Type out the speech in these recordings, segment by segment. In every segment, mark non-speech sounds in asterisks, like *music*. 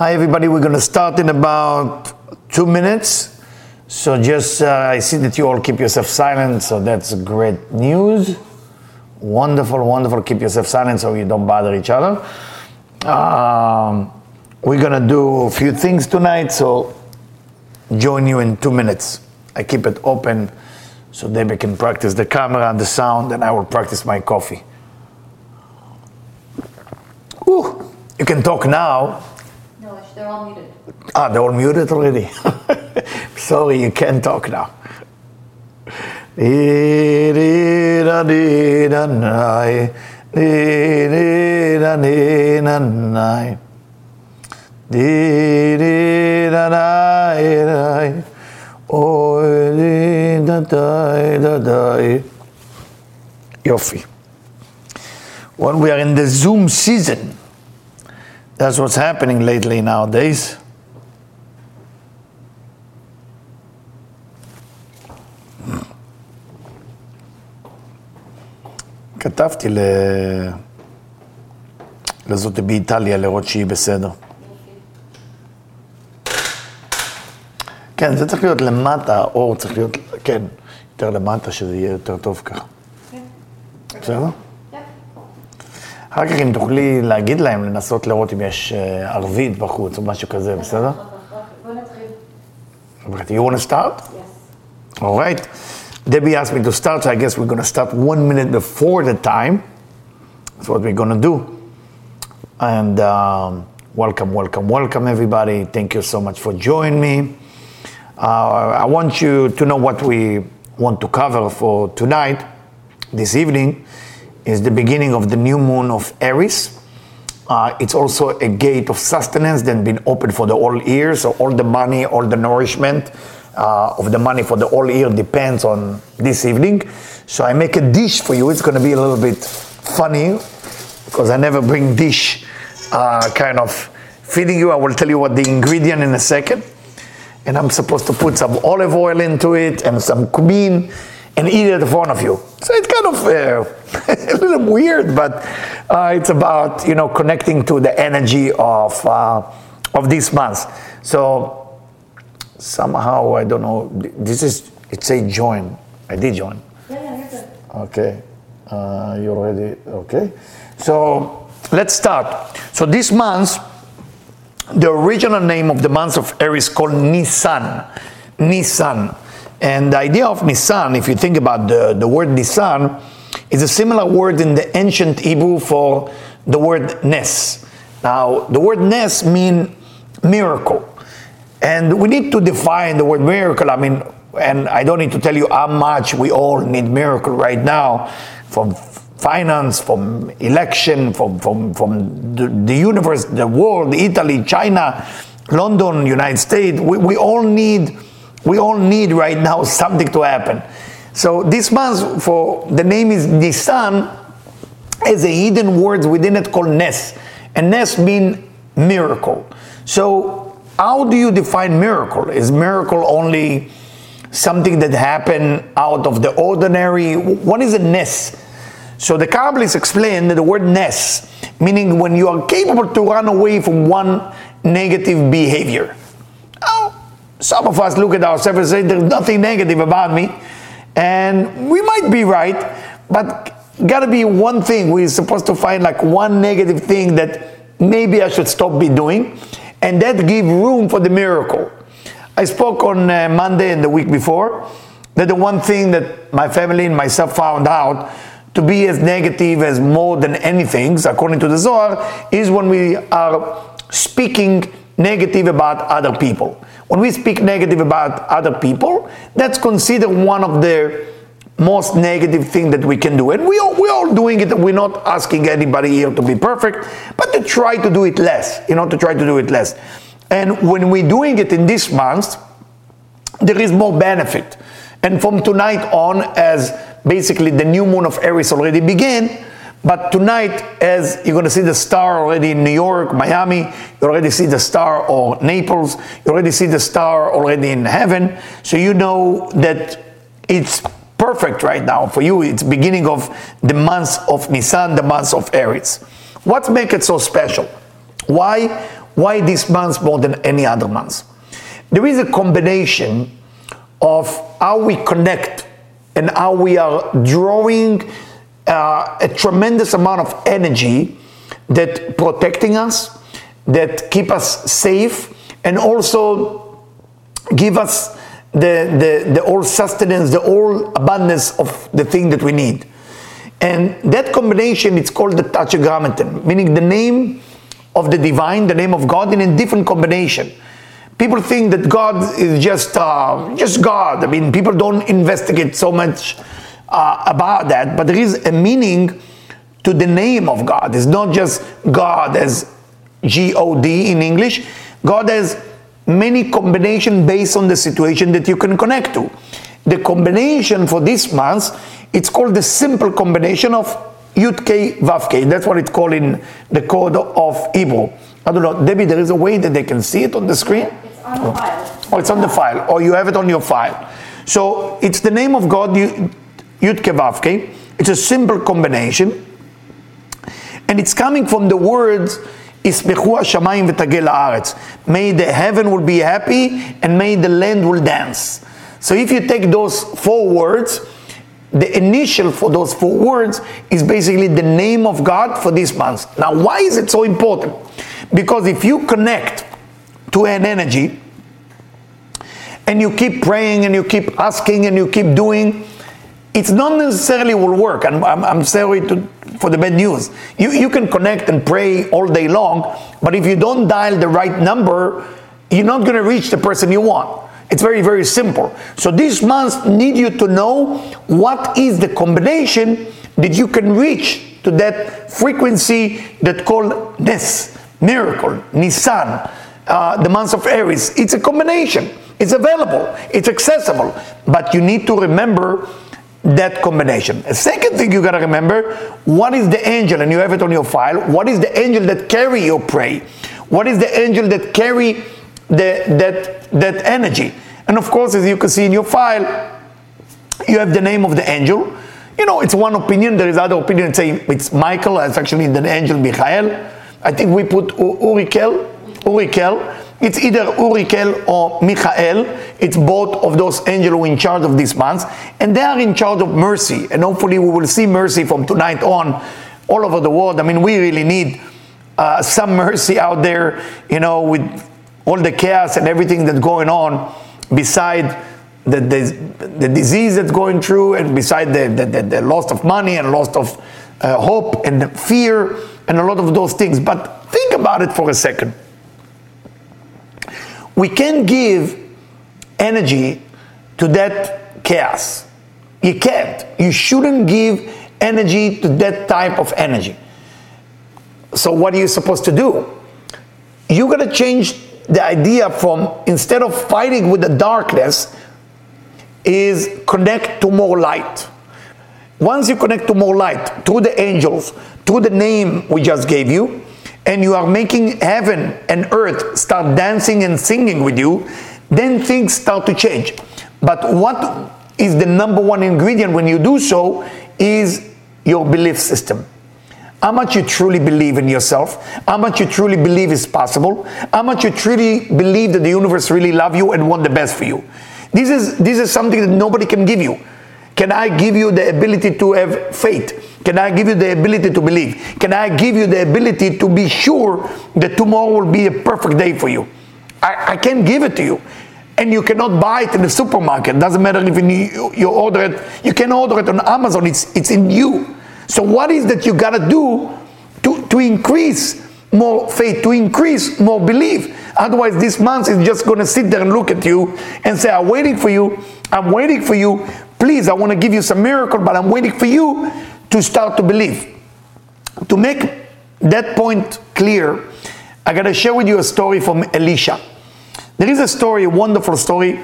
Hi, everybody. We're going to start in about two minutes. So, just uh, I see that you all keep yourself silent, so that's great news. Wonderful, wonderful. Keep yourself silent so you don't bother each other. Um, we're going to do a few things tonight, so join you in two minutes. I keep it open so Debbie can practice the camera and the sound, and I will practice my coffee. Ooh, you can talk now. They're all muted. Ah, they're all muted already. *laughs* Sorry, you can't talk now. Yofi. When we are in the Zoom season, that's what's happening lately nowadays. כתבתי ל... לזאתי באיטליה לראות שהיא בסדר. כן, זה צריך להיות למטה, האור צריך להיות, כן, יותר למטה, שזה יהיה יותר טוב ככה. בסדר? אחר כך אם תוכלי להגיד להם, לנסות לראות אם יש אה, ערבית בחוץ או משהו כזה, בסדר? בוא נתחיל. But you want to start? Yes. All right. Debbie asked me to start, so I guess we're going to start one minute before the time. That's what we're going to do. And um, welcome, welcome, welcome, everybody. Thank you so much for joining me. Uh, I want you to know what we want to cover for tonight, this evening, is the beginning of the new moon of Aries. Uh, it's also a gate of sustenance that been opened for the whole year. So all the money, all the nourishment uh, of the money for the whole year depends on this evening. So I make a dish for you. It's going to be a little bit funny because I never bring dish uh, kind of feeding you. I will tell you what the ingredient in a second. And I'm supposed to put some olive oil into it and some cumin and eat it in front of you. So it's kind of uh, *laughs* a little weird, but uh, it's about you know connecting to the energy of uh, of this month. So somehow I don't know. This is it say join. I did join. Yeah, yeah, you're good. Okay. Uh, you already okay. So let's start. So this month, the original name of the month of Aries is called Nissan. Nissan. And the idea of Nissan, if you think about the, the word Nisan, is a similar word in the ancient Hebrew for the word Nes. Now, the word Nes means miracle. And we need to define the word miracle. I mean, and I don't need to tell you how much we all need miracle right now from finance, from election, from, from, from the, the universe, the world, Italy, China, London, United States. We, we all need we all need right now something to happen. So this month for the name is Nisan has a hidden word within it called Nes. And Nes mean miracle. So how do you define miracle? Is miracle only something that happened out of the ordinary? What is a Nes? So the Kabbalists explain that the word Nes, meaning when you are capable to run away from one negative behavior. Now, some of us look at ourselves and say, there's nothing negative about me. And we might be right, but gotta be one thing. We're supposed to find like one negative thing that maybe I should stop be doing. And that give room for the miracle. I spoke on uh, Monday and the week before that the one thing that my family and myself found out to be as negative as more than anything, according to the Zohar, is when we are speaking negative about other people. When we speak negative about other people, that's considered one of the most negative thing that we can do. And we all, we're all doing it. We're not asking anybody here to be perfect, but to try to do it less, you know, to try to do it less. And when we're doing it in this month, there is more benefit. And from tonight on, as basically the new moon of Aries already began, but tonight, as you're going to see the star already in New York, Miami, you already see the star or Naples, you already see the star already in heaven. So you know that it's perfect right now for you. It's beginning of the month of Nisan, the month of Aries. What makes it so special? Why? Why this month more than any other month? There is a combination of how we connect and how we are drawing uh, a tremendous amount of energy that protecting us, that keep us safe, and also give us the, the, the all sustenance, the all abundance of the thing that we need. And that combination, it's called the Tetragrammaton, meaning the name of the divine, the name of God in a different combination. People think that God is just uh, just God. I mean, people don't investigate so much uh, about that, but there is a meaning to the name of God. It's not just God as G O D in English. God has many combination based on the situation that you can connect to. The combination for this month, it's called the simple combination of Yud K Vav K. That's what it's called in the code of Hebrew. I don't know, Debbie. There is a way that they can see it on the screen. It's on the file. Oh, it's on the file, or you have it on your file. So it's the name of God, Yud Ke Vav Ke. It's a simple combination, and it's coming from the words "Ismechu Hashamayim v'tagel haaretz." May the heaven will be happy, and may the land will dance. So if you take those four words, the initial for those four words is basically the name of God for this month. Now, why is it so important? Because if you connect to an energy and you keep praying and you keep asking and you keep doing, it's not necessarily will work. And I'm, I'm sorry to, for the bad news. You, you can connect and pray all day long, but if you don't dial the right number, you're not going to reach the person you want. It's very, very simple. So this month need you to know what is the combination that you can reach to that frequency that called Nes, miracle, Nissan, uh, the month of Aries. It's a combination. It's available. It's accessible. But you need to remember that combination. A second thing you gotta remember, what is the angel, and you have it on your file, what is the angel that carry your prey? What is the angel that carry the, that, that energy? And of course, as you can see in your file, you have the name of the angel. You know, it's one opinion. There is other opinion that say it's Michael. It's actually the angel Michael. I think we put Urikel. Urikel. It's either Urikel or Michael. It's both of those angels who are in charge of this month, and they are in charge of mercy. And hopefully, we will see mercy from tonight on, all over the world. I mean, we really need uh, some mercy out there. You know, with all the chaos and everything that's going on, beside the, the, the disease that's going through, and beside the, the, the, the loss of money and loss of uh, hope and fear and a lot of those things. But think about it for a second. We can give energy to that chaos. You can't. You shouldn't give energy to that type of energy. So, what are you supposed to do? You gotta change the idea from instead of fighting with the darkness, is connect to more light. Once you connect to more light through the angels, through the name we just gave you, and you are making heaven and earth start dancing and singing with you, then things start to change. But what is the number one ingredient when you do so is your belief system. How much you truly believe in yourself, how much you truly believe is possible, how much you truly believe that the universe really love you and want the best for you. This is this is something that nobody can give you. Can I give you the ability to have faith? Can I give you the ability to believe? Can I give you the ability to be sure that tomorrow will be a perfect day for you? I, I can give it to you. And you cannot buy it in the supermarket. Doesn't matter if you, you order it. You can order it on Amazon. It's, it's in you. So what is that you gotta do to, to increase more faith, to increase more belief? Otherwise, this month is just gonna sit there and look at you and say, I'm waiting for you. I'm waiting for you. Please, I wanna give you some miracle, but I'm waiting for you to start to believe. To make that point clear, I gotta share with you a story from Elisha. There is a story, a wonderful story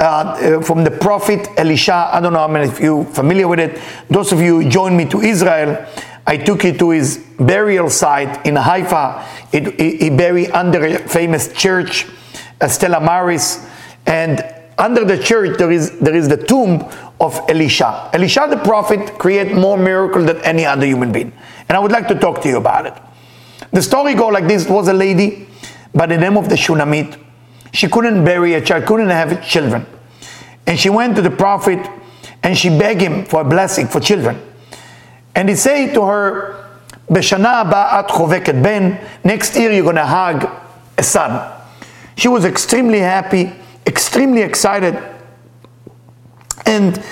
uh, uh, from the prophet Elisha. I don't know how many of you familiar with it. Those of you joined me to Israel, I took you to his burial site in Haifa. It, he, he buried under a famous church, uh, Stella Maris, and under the church there is there is the tomb of Elisha. Elisha the prophet create more miracle than any other human being, and I would like to talk to you about it. The story go like this: was a lady by the name of the Shunammite. She couldn't bury a child, couldn't have children. And she went to the prophet and she begged him for a blessing for children. And he said to her, next year you're going to hug a son. She was extremely happy, extremely excited. And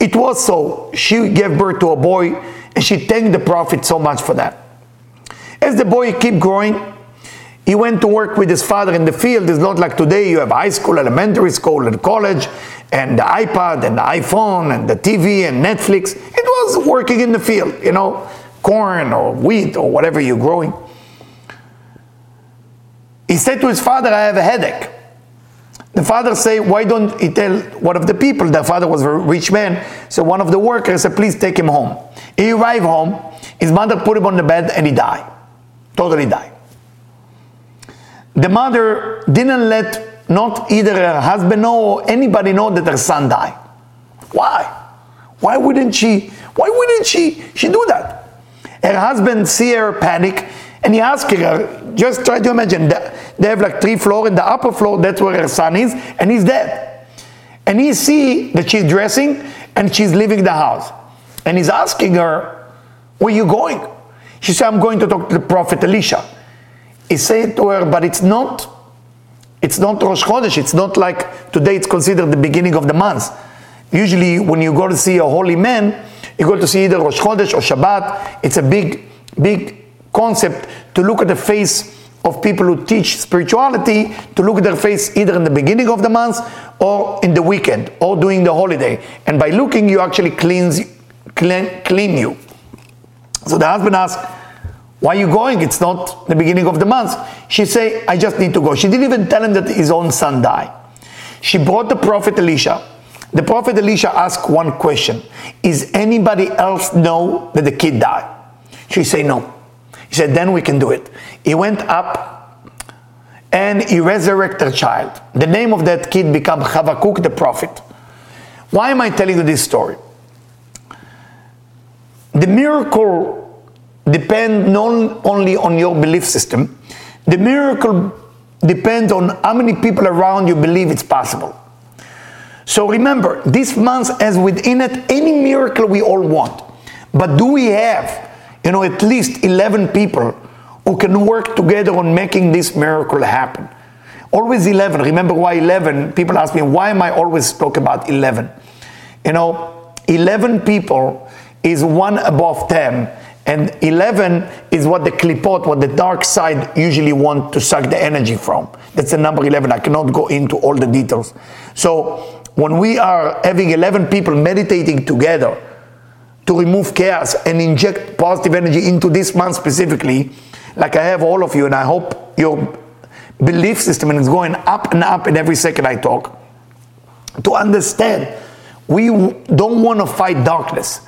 it was so. She gave birth to a boy and she thanked the prophet so much for that. As the boy kept growing, he went to work with his father in the field. It's not like today you have high school, elementary school, and college, and the iPad, and the iPhone, and the TV, and Netflix. It was working in the field, you know, corn or wheat or whatever you're growing. He said to his father, I have a headache. The father say, why don't he tell one of the people, the father was a rich man, so one of the workers said, please take him home. He arrived home, his mother put him on the bed and he died. Totally died. The mother didn't let not either her husband know or anybody know that her son died. Why? Why wouldn't she, why wouldn't she, she do that? Her husband see her panic and he asked her, just try to imagine, they have like three floors, and the upper floor, that's where her son is, and he's dead. And he see that she's dressing and she's leaving the house. And he's asking her, where you going? She said, I'm going to talk to the prophet Elisha. He said to her, but it's not, it's not Rosh Chodesh. It's not like today it's considered the beginning of the month. Usually when you go to see a holy man, you go to see either Rosh Chodesh or Shabbat. It's a big, big concept to look at the face of people who teach spirituality, to look at their face either in the beginning of the month or in the weekend or during the holiday. And by looking, you actually cleanse, clean, clean you. So the husband asked, why are you going? It's not the beginning of the month. She say, I just need to go. She didn't even tell him that his own son died. She brought the prophet Elisha. The prophet Elisha asked one question. Is anybody else know that the kid died? She say no. He said, then we can do it. He went up and he resurrected a child. The name of that kid became Habakkuk the prophet. Why am I telling you this story? The miracle depends not only on your belief system, the miracle depends on how many people around you believe it's possible. So remember, this month has within it any miracle we all want. But do we have, you know, at least 11 people who can work together on making this miracle happen? Always 11. Remember why 11? People ask me, why am I always talk about 11? You know, 11 people is one above 10 and 11 is what the klipot, what the dark side usually want to suck the energy from. That's the number 11. I cannot go into all the details. So when we are having 11 people meditating together to remove chaos and inject positive energy into this month specifically, like I have all of you, and I hope your belief system is going up and up in every second I talk, to understand we don't want to fight darkness.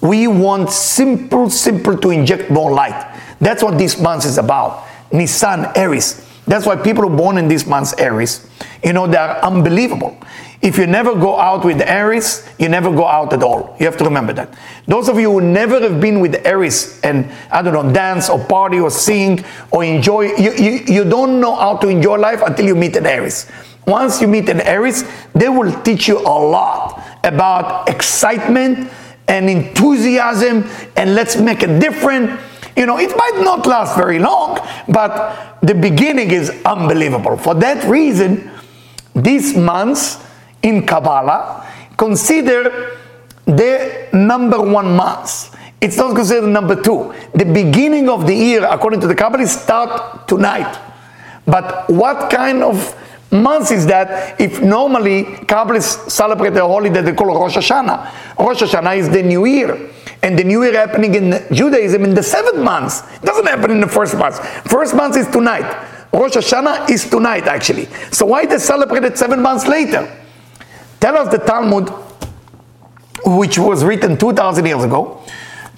We want simple, simple to inject more light. That's what this month is about. Nisan, Aries. That's why people are born in this month, Aries, you know, they're unbelievable. If you never go out with Aries, you never go out at all. You have to remember that. Those of you who never have been with Aries and, I don't know, dance or party or sing or enjoy, you, you, you don't know how to enjoy life until you meet an Aries. Once you meet an Aries, they will teach you a lot about excitement and enthusiasm and let's make a difference. You know, it might not last very long, but the beginning is unbelievable. For that reason, these months in Kabbalah consider the number one month. It's not considered number two. The beginning of the year, according to the Kabbalah, start tonight. But what kind of month is that if normally Kabbalists celebrate a holiday they call Rosh Hashanah. Rosh Hashanah is the new year. And the new year happening in Judaism in the seventh month. It doesn't happen in the first month. First month is tonight. Rosh Hashanah is tonight actually. So why they celebrate it seven months later? Tell us the Talmud, which was written 2,000 years ago.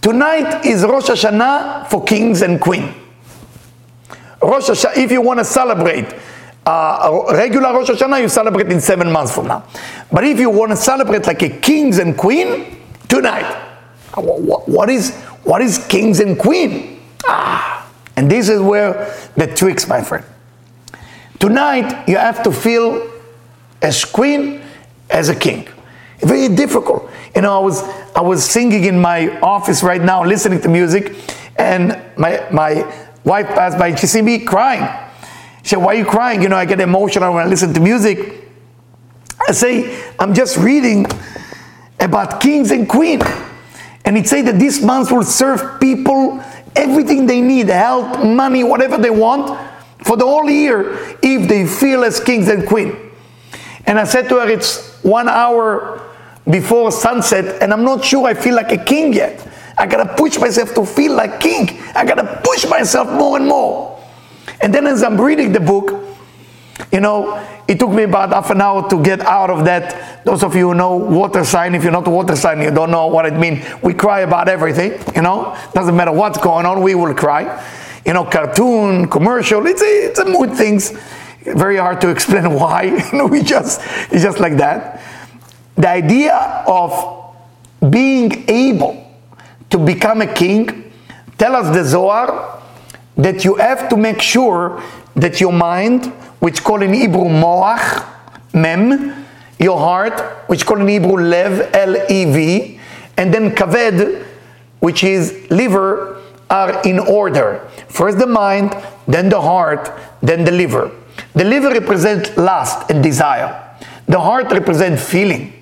Tonight is Rosh Hashanah for kings and queens. Rosh Hashanah, if you want to celebrate uh, a regular Rosh Hashanah, you celebrate in seven months from now. But if you want to celebrate like a kings and queen, tonight. What, what is what is kings and queen? Ah, and this is where the tricks, my friend. Tonight, you have to feel as queen as a king. Very difficult. You know, I was I was singing in my office right now, listening to music, and my my wife passed by. She see me crying. She said, "Why are you crying?" You know, I get emotional when I listen to music. I say, "I'm just reading about kings and queens, and it say that this month will serve people everything they need, health, money, whatever they want, for the whole year, if they feel as kings and queen. And I said to her, "It's one hour." before sunset, and I'm not sure I feel like a king yet. I gotta push myself to feel like king. I gotta push myself more and more. And then as I'm reading the book, you know, it took me about half an hour to get out of that. Those of you who know water sign, if you're not water sign, you don't know what it means. We cry about everything, you know. Doesn't matter what's going on, we will cry. You know, cartoon, commercial, it's a, it's a mood things. Very hard to explain *laughs* why. *laughs* we just it's just like that. The idea of being able to become a king tell us the zohar that you have to make sure that your mind which called in hebrew moach mem your heart which called in hebrew lev l-e-v and then kaved which is liver are in order. First the mind then the heart then the liver the liver represents lust and desire the heart represents feeling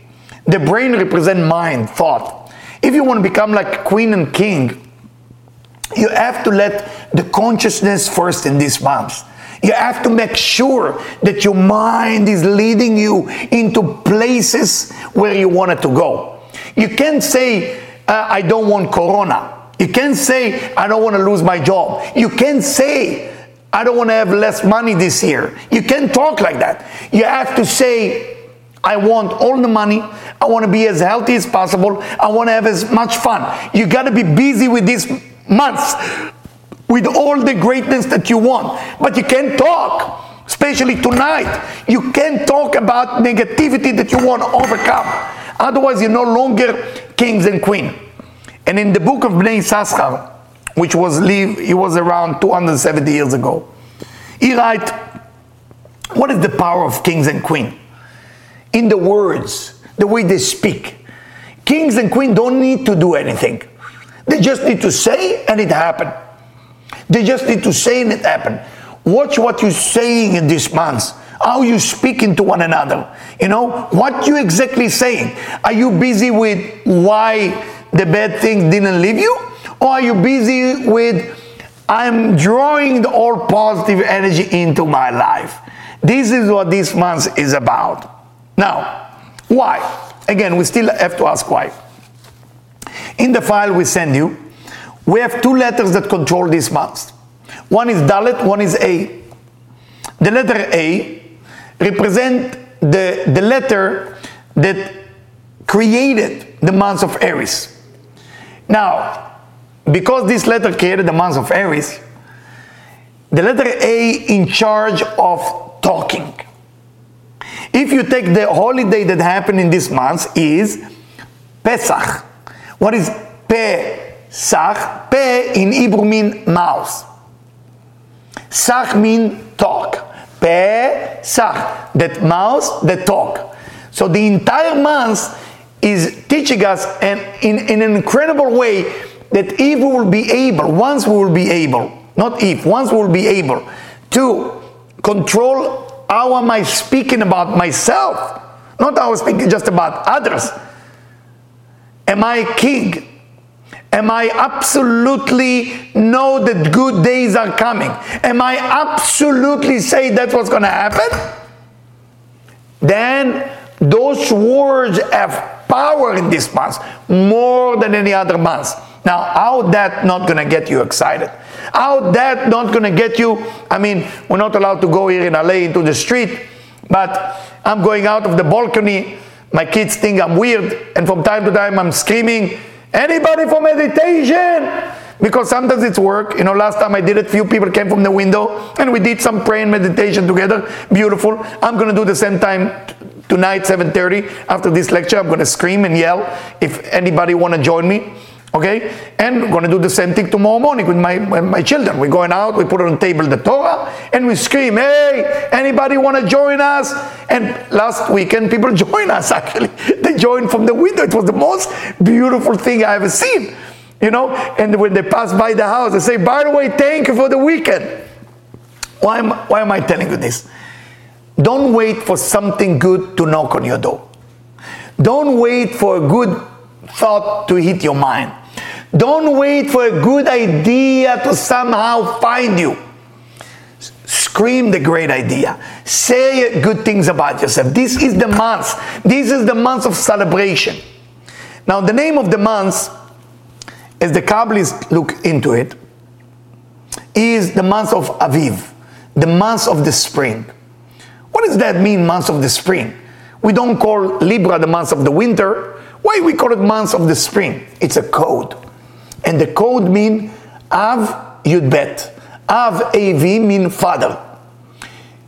the brain represents mind, thought. If you want to become like queen and king, you have to let the consciousness first in these months. You have to make sure that your mind is leading you into places where you wanted to go. You can't say, uh, I don't want Corona. You can't say, I don't want to lose my job. You can't say, I don't want to have less money this year. You can't talk like that. You have to say, I want all the money. I want to be as healthy as possible. I want to have as much fun. You got to be busy with these months with all the greatness that you want. But you can't talk, especially tonight. You can't talk about negativity that you want to overcome. Otherwise, you're no longer kings and queen. And in the book of Bnei Yissaschar, which was live, it was around 270 years ago, he writes, what is the power of kings and queen? In the words, the way they speak. Kings and queens don't need to do anything. They just need to say and it happen. They just need to say and it happen. Watch what you're saying in these months. How you speaking to one another. You know, what you exactly saying. Are you busy with why the bad thing didn't leave you? Or are you busy with I'm drawing the all positive energy into my life? This is what this month is about. Now, why? Again, we still have to ask why. In the file we send you, we have two letters that control this month. One is Dalet, one is A. The letter A represent the, the letter that created the month of Aries. Now, because this letter created the month of Aries, the letter A in charge of talking. If you take the holiday that happened in this month is Pesach. What is Pesach? Pe in Hebrew mean mouth. Sach mean talk. Pesach, that mouth, that talk. So the entire month is teaching us and in, in an incredible way that if we will be able, once we will be able, not if, once we will be able to control how am I speaking about myself? Not how I'm speaking just about others. Am I king? Am I absolutely know that good days are coming? Am I absolutely say that's what's going to happen? Then those words have power in this month more than any other month. Now, how that not to get you excited? How that not to get you? I mean, we're not allowed to go here in LA into the street, but I'm going out of the balcony. My kids think I'm weird, and from time to time I'm screaming, "Anybody for meditation?" Because sometimes it's work. You know, last time I did it, few people came from the window, and we did some prayer and meditation together. Beautiful. I'm to do the same time tonight 7.30 after this lecture i'm to scream and yell if anybody want to join me Okay? And we're going to do the same thing tomorrow morning with my, my, children. We're going out, we put on the table the Torah, and we scream, hey, anybody want to join us? And last weekend, people *laughs* joined us actually. They joined from the window. It was the most beautiful thing I ever seen. You know, and when they pass by the house, they say, by the way, thank you for the weekend. Why am, why am I telling you this? Don't wait for something good to knock on your door. Don't wait for a good thought to hit your mind. Don't wait for a good idea to somehow find you. Scream the great idea. Say good things about yourself. This is the month. This is the month of celebration. Now, the name of the month, as the Kabbalists look into it, is the month of Aviv, the month of the spring. What does that mean, month of the spring? We don't call Libra the month of the winter. Why we call it month of the spring? It's a code. And the code mean Av Yud Bet. Av AV mean father.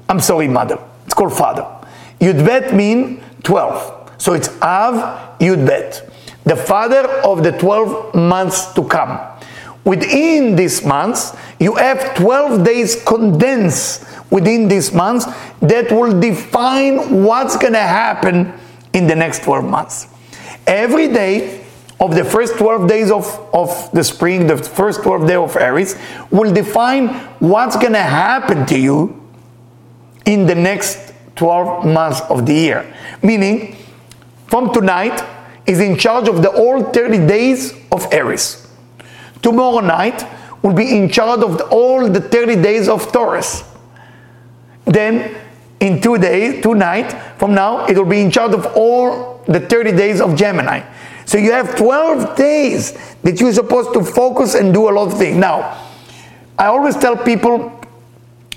I'm sorry, mother. It's called father. Yud Bet mean 12. So it's Av Yud Bet. The father of the 12 months to come. Within this month, you have 12 days condensed within this month that will define what's going to happen in the next 12 months. Every day of the first 12 days of, of the spring, the first 12 day of Aries, will define what's going to happen to you in the next 12 months of the year. Meaning, from tonight is in charge of the all 30 days of Aries. Tomorrow night will be in charge of the, all the 30 days of Taurus. Then, in two days, two nights from now, it will be in charge of all the 30 days of Gemini. So you have 12 days that you're supposed to focus and do a lot of things. Now, I always tell people,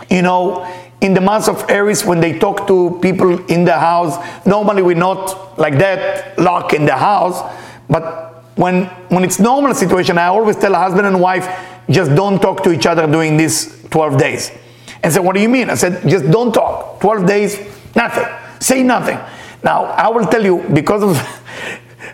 you know, in the months of Aries, when they talk to people in the house, normally we're not like that, locked in the house. But when when it's normal situation, I always tell a husband and wife, just don't talk to each other during these 12 days. And said, what do you mean? I said, just don't talk. 12 days, nothing. Say nothing. Now, I will tell you, because of *laughs*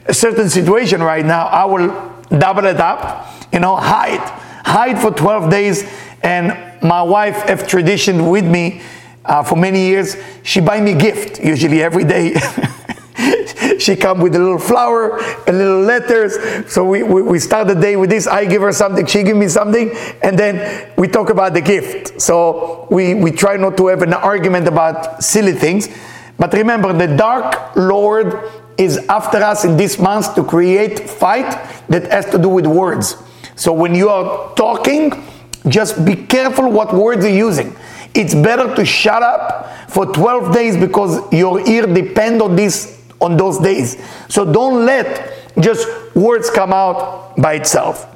a certain situation right now, I will double it up, you know, hide. Hide for 12 days. And my wife have tradition with me uh, for many years. She buy me gift, usually every day. *laughs* she come with a little flower and little letters. So we, we, we, start the day with this. I give her something, she give me something, and then we talk about the gift. So we, we try not to have an argument about silly things. But remember, the Dark Lord is after us in this month to create fight that has to do with words. So when you are talking, just be careful what words you're using. It's better to shut up for 12 days because your ear depend on this on those days. So don't let just words come out by itself.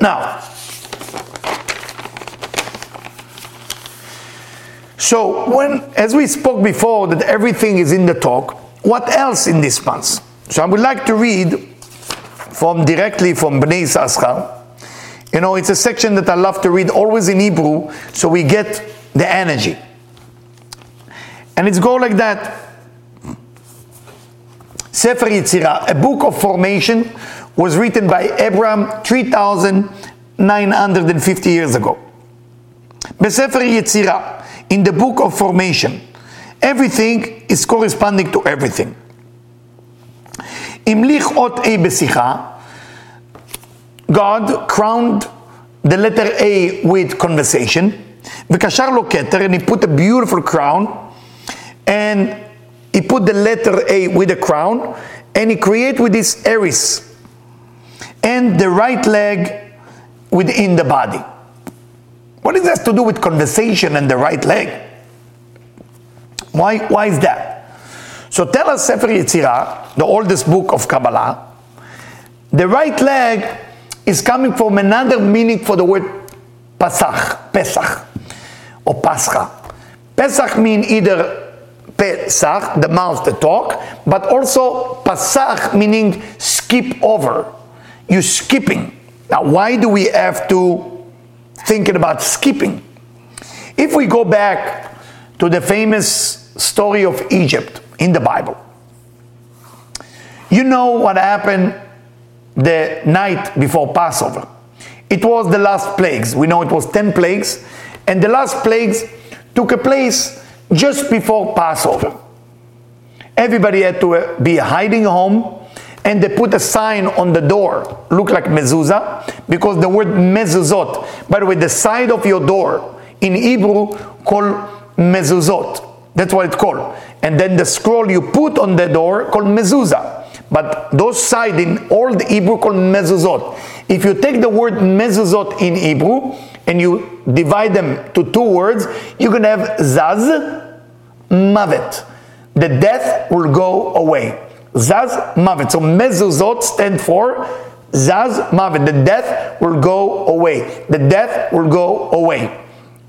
Now, so when as we spoke before that everything is in the talk, what else in this month? So I would like to read from directly from Bnei Yissaschar. You know, it's a section that I love to read always in Hebrew, so we get the energy. And it's go like that. Sefer Yetzirah, a book of formation, was written by Abraham 3,950 years ago. Sefer Yetzirah, in the book of formation, everything is corresponding to everything. Imlich ot e besicha, God crowned the letter A with conversation. וקשר לו כתר, and he put a beautiful crown, and he put the letter A with a crown, and he created with this Aries, and the right leg within the body. What does that to do with conversation and the right leg? Why, why is that? So tell us Sefer Yetzirah, the oldest book of Kabbalah, the right leg is coming from another meaning for the word Pasach, Pesach, or Pascha. Pesach means either Pesach, the mouth, the talk, but also Pasach meaning skip over. You're skipping. Now, why do we have to thinking about skipping? If we go back to the famous story of Egypt in the Bible, you know what happened the night before Passover. It was the last plagues. We know it was 10 plagues, and the last plagues took a place just before Passover. Everybody had to uh, be hiding home, and they put a sign on the door, look like mezuzah, because the word mezuzot, by the way, the side of your door in Hebrew called mezuzot. That's what it's called. And then the scroll you put on the door called mezuzah. But those side in old Hebrew called mezuzot. If you take the word mezuzot in Hebrew and you divide them to two words, you can have zaz, mavet. The death will go away. Zaz, mavet. So mezuzot stand for zaz, mavet. The death will go away. The death will go away.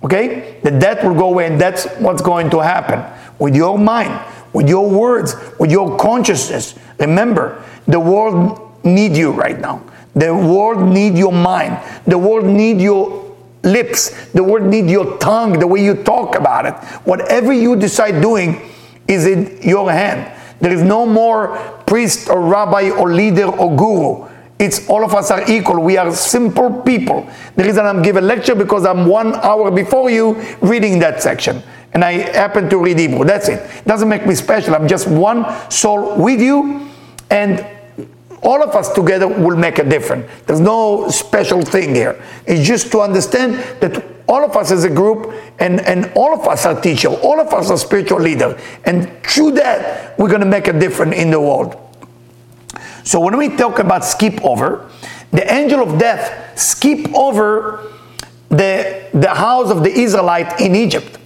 Okay? The death will go away, and that's what's going to happen with your mind, with your words, with your consciousness. Remember, the world need you right now. The world need your mind. The world need your lips. The world need your tongue, the way you talk about it. Whatever you decide doing is in your hand. There is no more priest or rabbi or leader or guru. It's all of us are equal. We are simple people. The reason I'm giving a lecture because I'm one hour before you reading that section. And I happen to read Hebrew. That's it. doesn't make me special. I'm just one soul with you. And all of us together will make a difference. There's no special thing here. It's just to understand that all of us as a group and, and all of us are teacher, all of us are spiritual leader. And through that, we're going to make a difference in the world. So when we talk about skip over, the angel of death skip over the, the house of the Israelite in Egypt.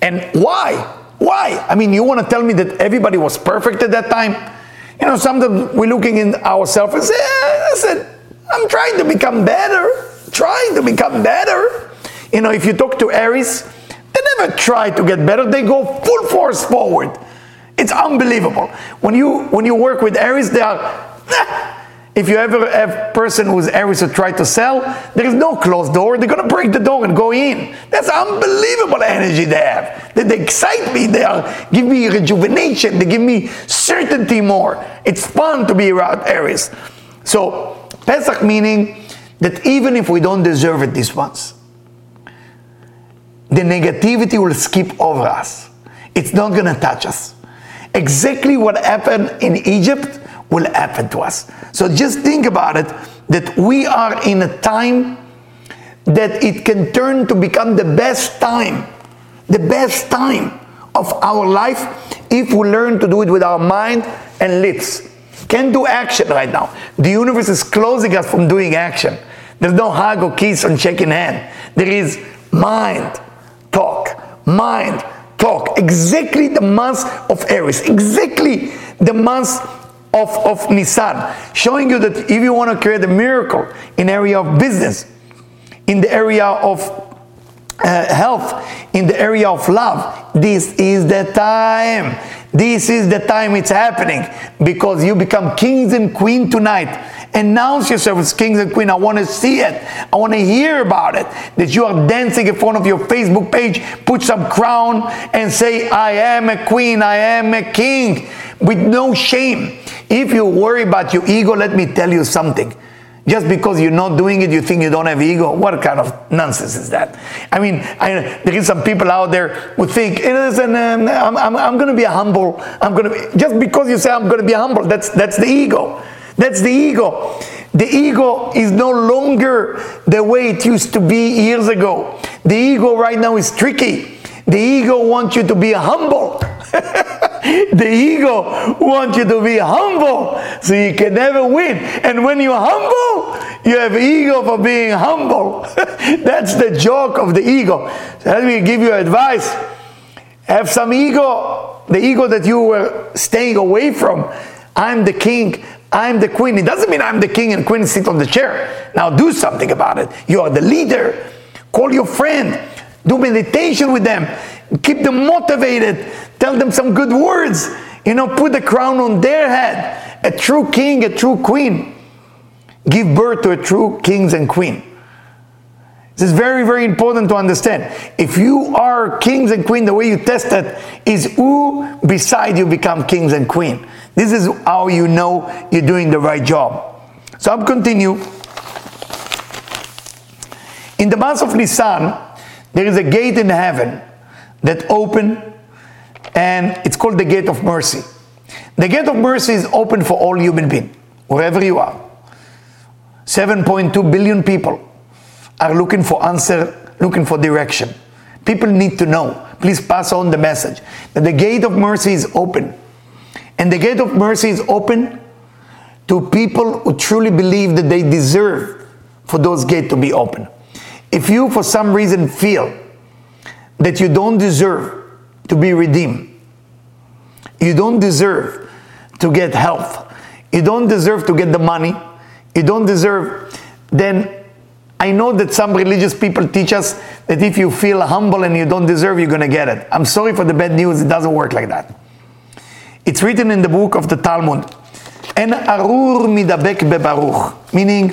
And why? Why? I mean, you want to tell me that everybody was perfect at that time? You know, sometimes we're looking in ourselves and say, eh, I said, I'm trying to become better, trying to become better. You know, if you talk to Aries, they never try to get better, they go full force forward. It's unbelievable. When you when you work with Aries, they are. *laughs* If you ever have person who's Aries who try to sell, there is no closed door. They're gonna break the door and go in. That's unbelievable energy they have. They, they excite me. They are give me rejuvenation. They give me certainty more. It's fun to be around Aries. So Pesach meaning that even if we don't deserve it this once, the negativity will skip over us. It's not gonna touch us exactly what happened in Egypt will happen to us. So just think about it that we are in a time that it can turn to become the best time, the best time of our life if we learn to do it with our mind and lips. Can't do action right now. The universe is closing us from doing action. There's no hug or kiss and shaking hand. There is mind, talk, mind, talk. Exactly the month of Aries. Exactly the month of, of Nisan. Showing you that if you want to create a miracle in area of business, in the area of uh, health, in the area of love, this is the time. This is the time it's happening because you become kings and queen tonight. Announce yourself as kings and queen. I want to see it. I want to hear about it. That you are dancing in front of your Facebook page, put some crown and say, I am a queen, I am a king, with no shame. If you worry about your ego, let me tell you something. Just because you're not doing it, you think you don't have ego? What kind of nonsense is that? I mean, I, there is some people out there who think, listen, um, I'm, I'm, I'm going to be humble. I'm going to just because you say I'm going to be humble, that's, that's the ego. That's the ego. The ego is no longer the way it used to be years ago. The ego right now is tricky. The ego wants you to be humble. *laughs* the ego wants you to be humble so you can never win. And when you're humble, you have ego for being humble. *laughs* That's the joke of the ego. So let me give you advice. Have some ego, the ego that you were staying away from. I'm the king. I'm the queen. It doesn't mean I'm the king and queen sit on the chair. Now do something about it. You are the leader. Call your friend. Do meditation with them. Keep them motivated. Tell them some good words. You know, put the crown on their head. A true king, a true queen. Give birth to a true kings and queen. This is very, very important to understand. If you are kings and queen, the way you test it is who beside you become kings and queen. This is how you know you're doing the right job. So I'm continue. In the month of Nisan, there is a gate in heaven that open, and it's called the gate of mercy. The gate of mercy is open for all human beings, wherever you are. 7.2 billion people are looking for answer, looking for direction. People need to know. Please pass on the message that the gate of mercy is open. And the gate of mercy is open to people who truly believe that they deserve for those gates to be open. If you, for some reason, feel that you don't deserve to be redeemed, you don't deserve to get health, you don't deserve to get the money, you don't deserve, then I know that some religious people teach us that if you feel humble and you don't deserve, you're going to get it. I'm sorry for the bad news, it doesn't work like that. It's written in the book of the Talmud. En arur midabek bebaruch. Meaning,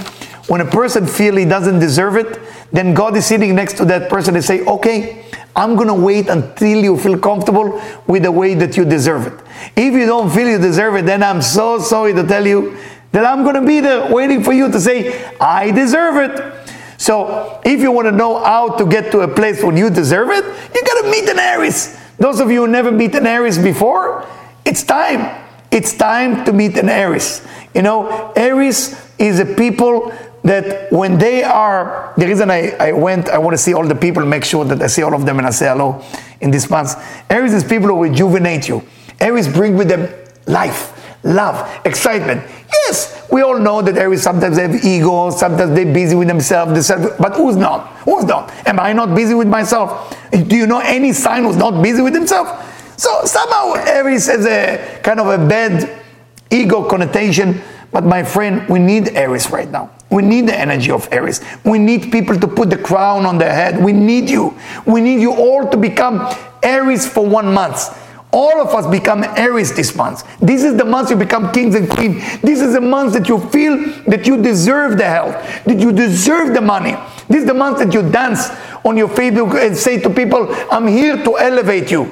when a person feels he doesn't deserve it, then God is sitting next to that person and say, okay, I'm going to wait until you feel comfortable with the way that you deserve it. If you don't feel you deserve it, then I'm so sorry to tell you that I'm going to be there waiting for you to say, I deserve it. So if you want to know how to get to a place when you deserve it, you got to meet an Aries. Those of you who never meet an Aries before, it's time. It's time to meet an Aries. You know, Aries is a people that when they are, the reason I, I went, I want to see all the people, make sure that I see all of them and I say hello in this month. Aries is people who rejuvenate you. Aries bring with them life, love, excitement. Yes, we all know that Aries sometimes they have ego, sometimes they're busy with themselves, but who's not? Who's not? Am I not busy with myself? Do you know any sign who's not busy with himself? So somehow Aries has a kind of a bad ego connotation. But my friend, we need Aries right now. We need the energy of Aries. We need people to put the crown on their head. We need you. We need you all to become Aries for one month. All of us become Aries this month. This is the month you become kings and queens. This is the month that you feel that you deserve the health, that you deserve the money. This is the month that you dance on your Facebook and say to people, I'm here to elevate you.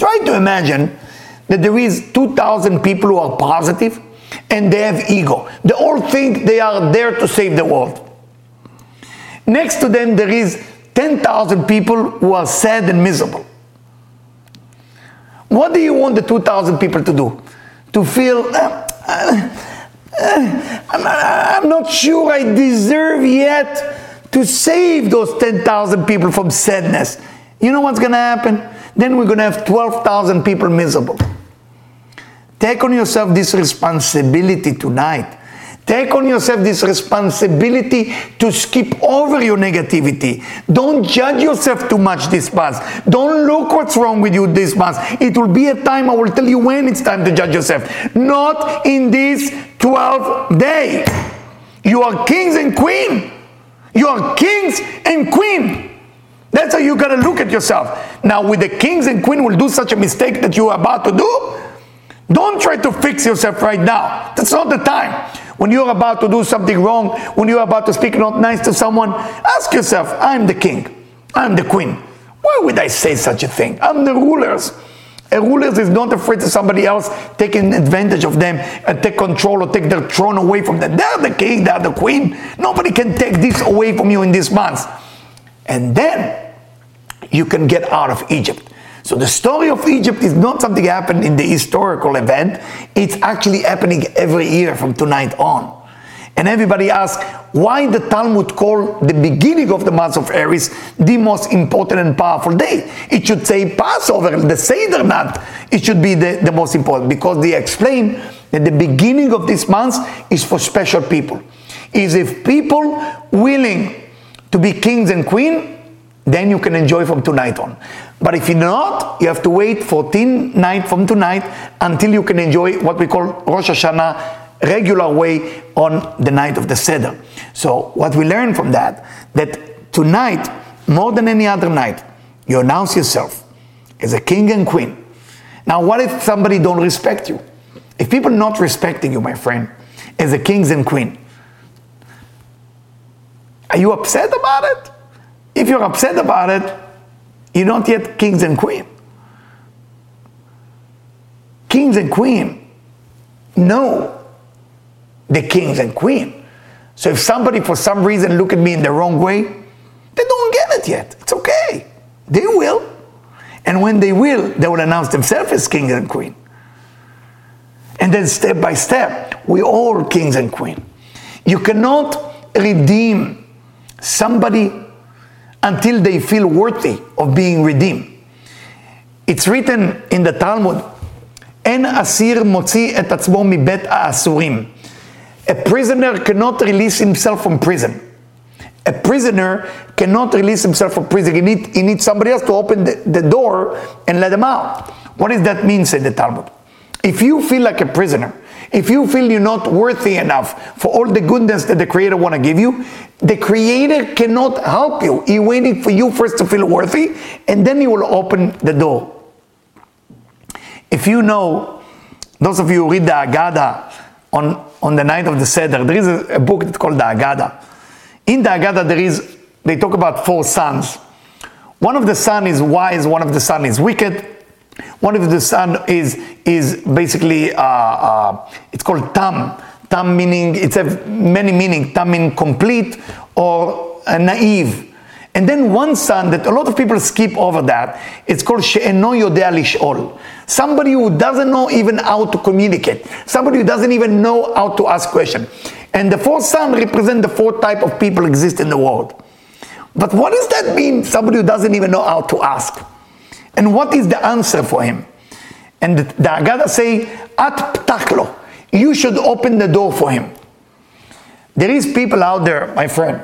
Try to imagine that there is 2,000 people who are positive and they have ego. They all think they are there to save the world. Next to them, there is 10,000 people who are sad and miserable. What do you want the 2,000 people to do? To feel, uh, uh, uh, I'm, I'm not sure I deserve yet to save those 10,000 people from sadness. You know what's going to happen? Then we're going to have 12,000 people miserable. Take on yourself this responsibility tonight. Take on yourself this responsibility to skip over your negativity. Don't judge yourself too much this month. Don't look what's wrong with you this month. It will be a time, I will tell you when it's time to judge yourself. Not in this 12th day. You are kings and queen. You are kings and queen. That's how you gotta look at yourself. Now, with the kings and queen will do such a mistake that you are about to do, don't try to fix yourself right now. That's not the time. When you're about to do something wrong, when you're about to speak not nice to someone, ask yourself, I'm the king. I'm the queen. Why would I say such a thing? I'm the rulers. A ruler is not afraid of somebody else taking advantage of them and take control or take their throne away from them. They're the king, they're the queen. Nobody can take this away from you in this month. And then you can get out of Egypt. So the story of Egypt is not something happened in the historical event. It's actually happening every year from tonight on. And everybody asks why the Talmud call the beginning of the month of Aries the most important and powerful day. It should say Passover, the Seder not. It should be the, the most important because they explain that the beginning of this month is for special people. Is if people willing to be kings and queen, then you can enjoy from tonight on. But if you're not, you have to wait 14 night from tonight until you can enjoy what we call Rosh Hashanah regular way on the night of the Seder. So what we learn from that, that tonight, more than any other night, you announce yourself as a king and queen. Now, what if somebody don't respect you? If people not respecting you, my friend, as a kings and queen, are you upset about it? If you're upset about it, you're not yet kings and queen. Kings and queen know the kings and queen. So if somebody for some reason look at me in the wrong way, they don't get it yet. It's okay. They will. And when they will, they will announce themselves as king and queen. And then step by step, we all kings and queen. You cannot redeem somebody until they feel worthy of being redeemed. It's written in the Talmud, En asir motzi et atzmo mibet asurim. A prisoner cannot release himself from prison. A prisoner cannot release himself from prison. He needs he need somebody else to open the, the door and let him out. What does that mean, said the Talmud? If you feel like a prisoner, if you feel you're not worthy enough for all the goodness that the Creator want to give you, the Creator cannot help you. He waiting for you first to feel worthy, and then He will open the door. If you know, those of you who read the Agada on, on the night of the Seder, there is a, a book that's called the Agada. In the Agada, there is, they talk about four sons. One of the son is wise, one of the son is wicked, one of the son is is basically uh, uh, it's called tam. Tam meaning it's a many meaning. Tam meaning complete or uh, naive. And then one son that a lot of people skip over that. It's called she'eno yodea lish'ol. Somebody who doesn't know even how to communicate. Somebody who doesn't even know how to ask question. And the fourth son represent the four type of people exist in the world. But what does that mean? Somebody who doesn't even know how to ask. And what is the answer for him? And the, Agada say, At ptaklo. You should open the door for him. There is people out there, my friend,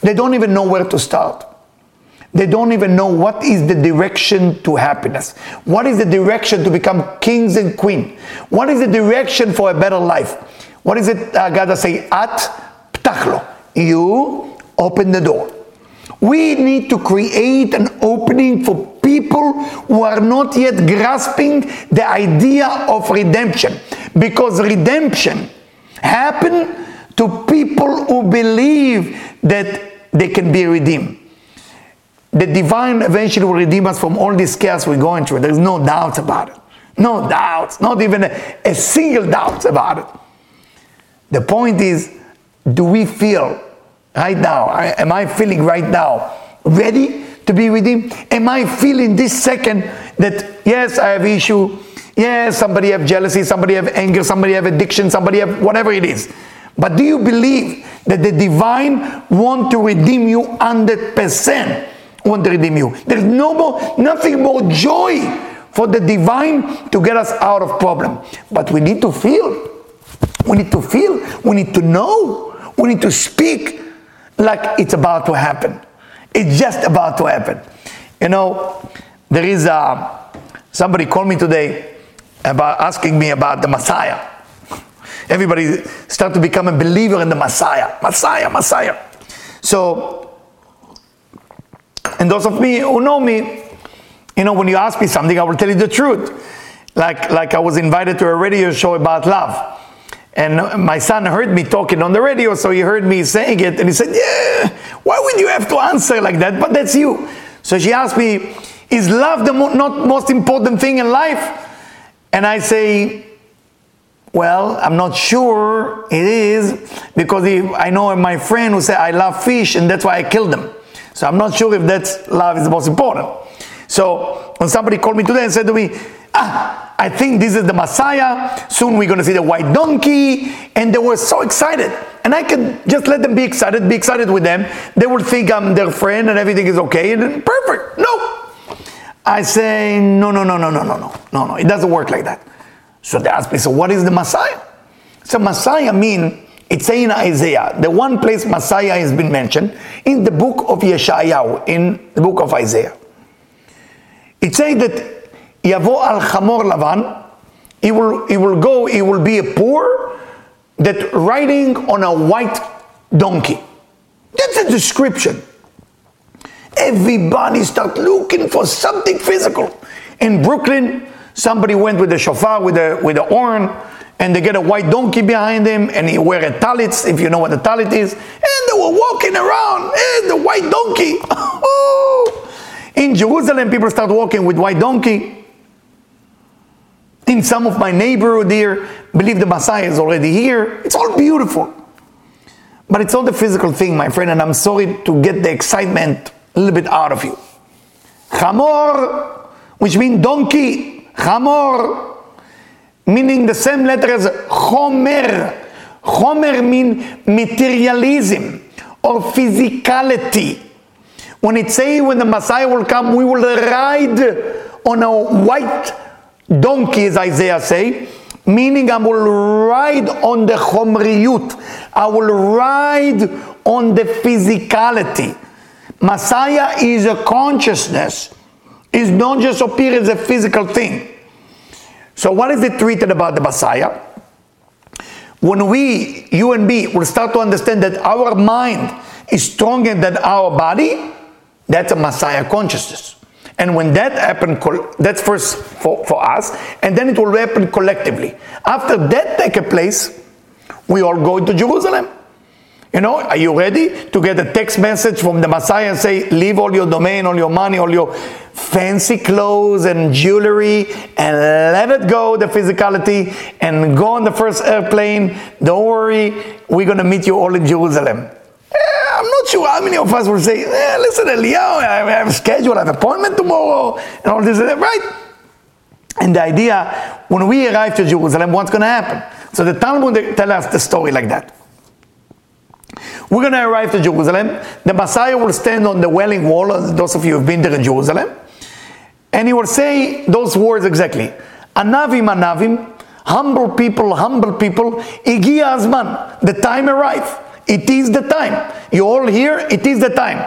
they don't even know where to start. They don't even know what is the direction to happiness. What is the direction to become kings and queen? What is the direction for a better life? What is it Agada say? At ptaklo. You open the door. We need to create an opening for people who are not yet grasping the idea of redemption. Because redemption happen to people who believe that they can be redeemed. The divine eventually will redeem us from all this chaos we're going through. There's no doubts about it. No doubts, not even a, a single doubt about it. The point is, do we feel right now? Am I feeling right now ready to be with Him? Am I feeling this second that yes, I have issue. Yes, somebody have jealousy, somebody have anger, somebody have addiction, somebody have whatever it is. But do you believe that the divine want to redeem you 100%? Want to redeem you. There's no more, nothing more joy for the divine to get us out of problem. But we need to feel. We need to feel. We need to know. We need to speak like it's about to happen. It's just about to happen. You know, there is a, somebody called me today about asking me about the Messiah. Everybody start to become a believer in the Messiah. Messiah, Messiah. So, and those of me who know me, you know, when you ask me something, I will tell you the truth. Like, like I was invited to a radio show about love. And my son heard me talking on the radio, so he heard me saying it, and he said, Yeah, why would you have to answer like that? But that's you. So she asked me, Is love the mo- not most important thing in life? And I say, Well, I'm not sure it is, because if, I know my friend who said, I love fish, and that's why I killed them. So I'm not sure if that's love is the most important. So when somebody called me today and said to me, ah, I think this is the Messiah. Soon we're going to see the white donkey. And they were so excited. And I can just let them be excited, be excited with them. They will think I'm their friend and everything is okay. And perfect. No. I say, no, no, no, no, no, no, no, no, no. It doesn't work like that. So they ask me, so what is the Messiah? So Messiah mean, it's saying in Isaiah, the one place Messiah has been mentioned in the book of Yeshayahu, in the book of Isaiah. It says that Yavo al Chamor Lavan, he will, he will go, he will be a poor that riding on a white donkey. That's a description. Everybody start looking for something physical. In Brooklyn, somebody went with a shofar, with a with a horn, and they get a white donkey behind him, and he wear a talit, if you know what a talit is, and they were walking around, and the white donkey. *laughs* Oh. In Jerusalem, people start walking with white donkey. In some of my neighborhood here, believe the Messiah is already here. It's all beautiful. But it's not the physical thing, my friend, and I'm sorry to get the excitement a little bit out of you. Chamor, which means donkey, chamor, meaning the same letter as chomer. Chomer means materialism or physicality. When it say when the Messiah will come, we will ride on a white donkey, as Isaiah say, meaning I will ride on the chomriyut. I will ride on the physicality. Messiah is a consciousness. It's not just appear as a physical thing. So what is it treated about the Messiah? When we, you and me, will start to understand that our mind is stronger than our body, that's a Messiah consciousness. And when that happens, that's first for, for us, and then it will happen collectively. After that take place, we all go to Jerusalem. You know, are you ready to get a text message from the Messiah and say, leave all your domain, all your money, all your fancy clothes and jewelry, and let it go, the physicality, and go on the first airplane. Don't worry, we're going to meet you all in Jerusalem. I'm not sure how many of us will say, eh, listen, Eliyahu, I have a schedule, I have an appointment tomorrow, and all this, and that, right? And the idea, when we arrive to Jerusalem, what's going to happen? So the Talmud tell us the story like that. We're going to arrive to Jerusalem. The Messiah will stand on the Wailing Wall, those of you who've been there in Jerusalem, and he will say those words exactly. Anavim, anavim, humble people, humble people, igi azman, the time arrived. It is the time. You all hear? it is the time.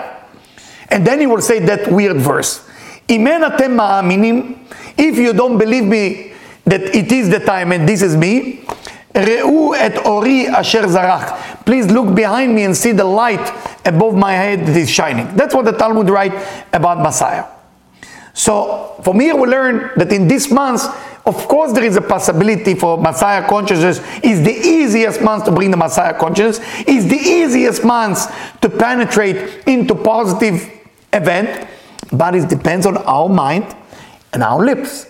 And then he will say that weird verse. If you don't believe me that it is the time and this is me, Re'u et ori asher zarach. Please look behind me and see the light above my head that is shining. That's what the Talmud write about Messiah. So from here we learn that in this month, of course there is a possibility for Messiah consciousness is the easiest month to bring the Messiah consciousness, is the easiest month to penetrate into positive event, but it depends on our mind and our lips.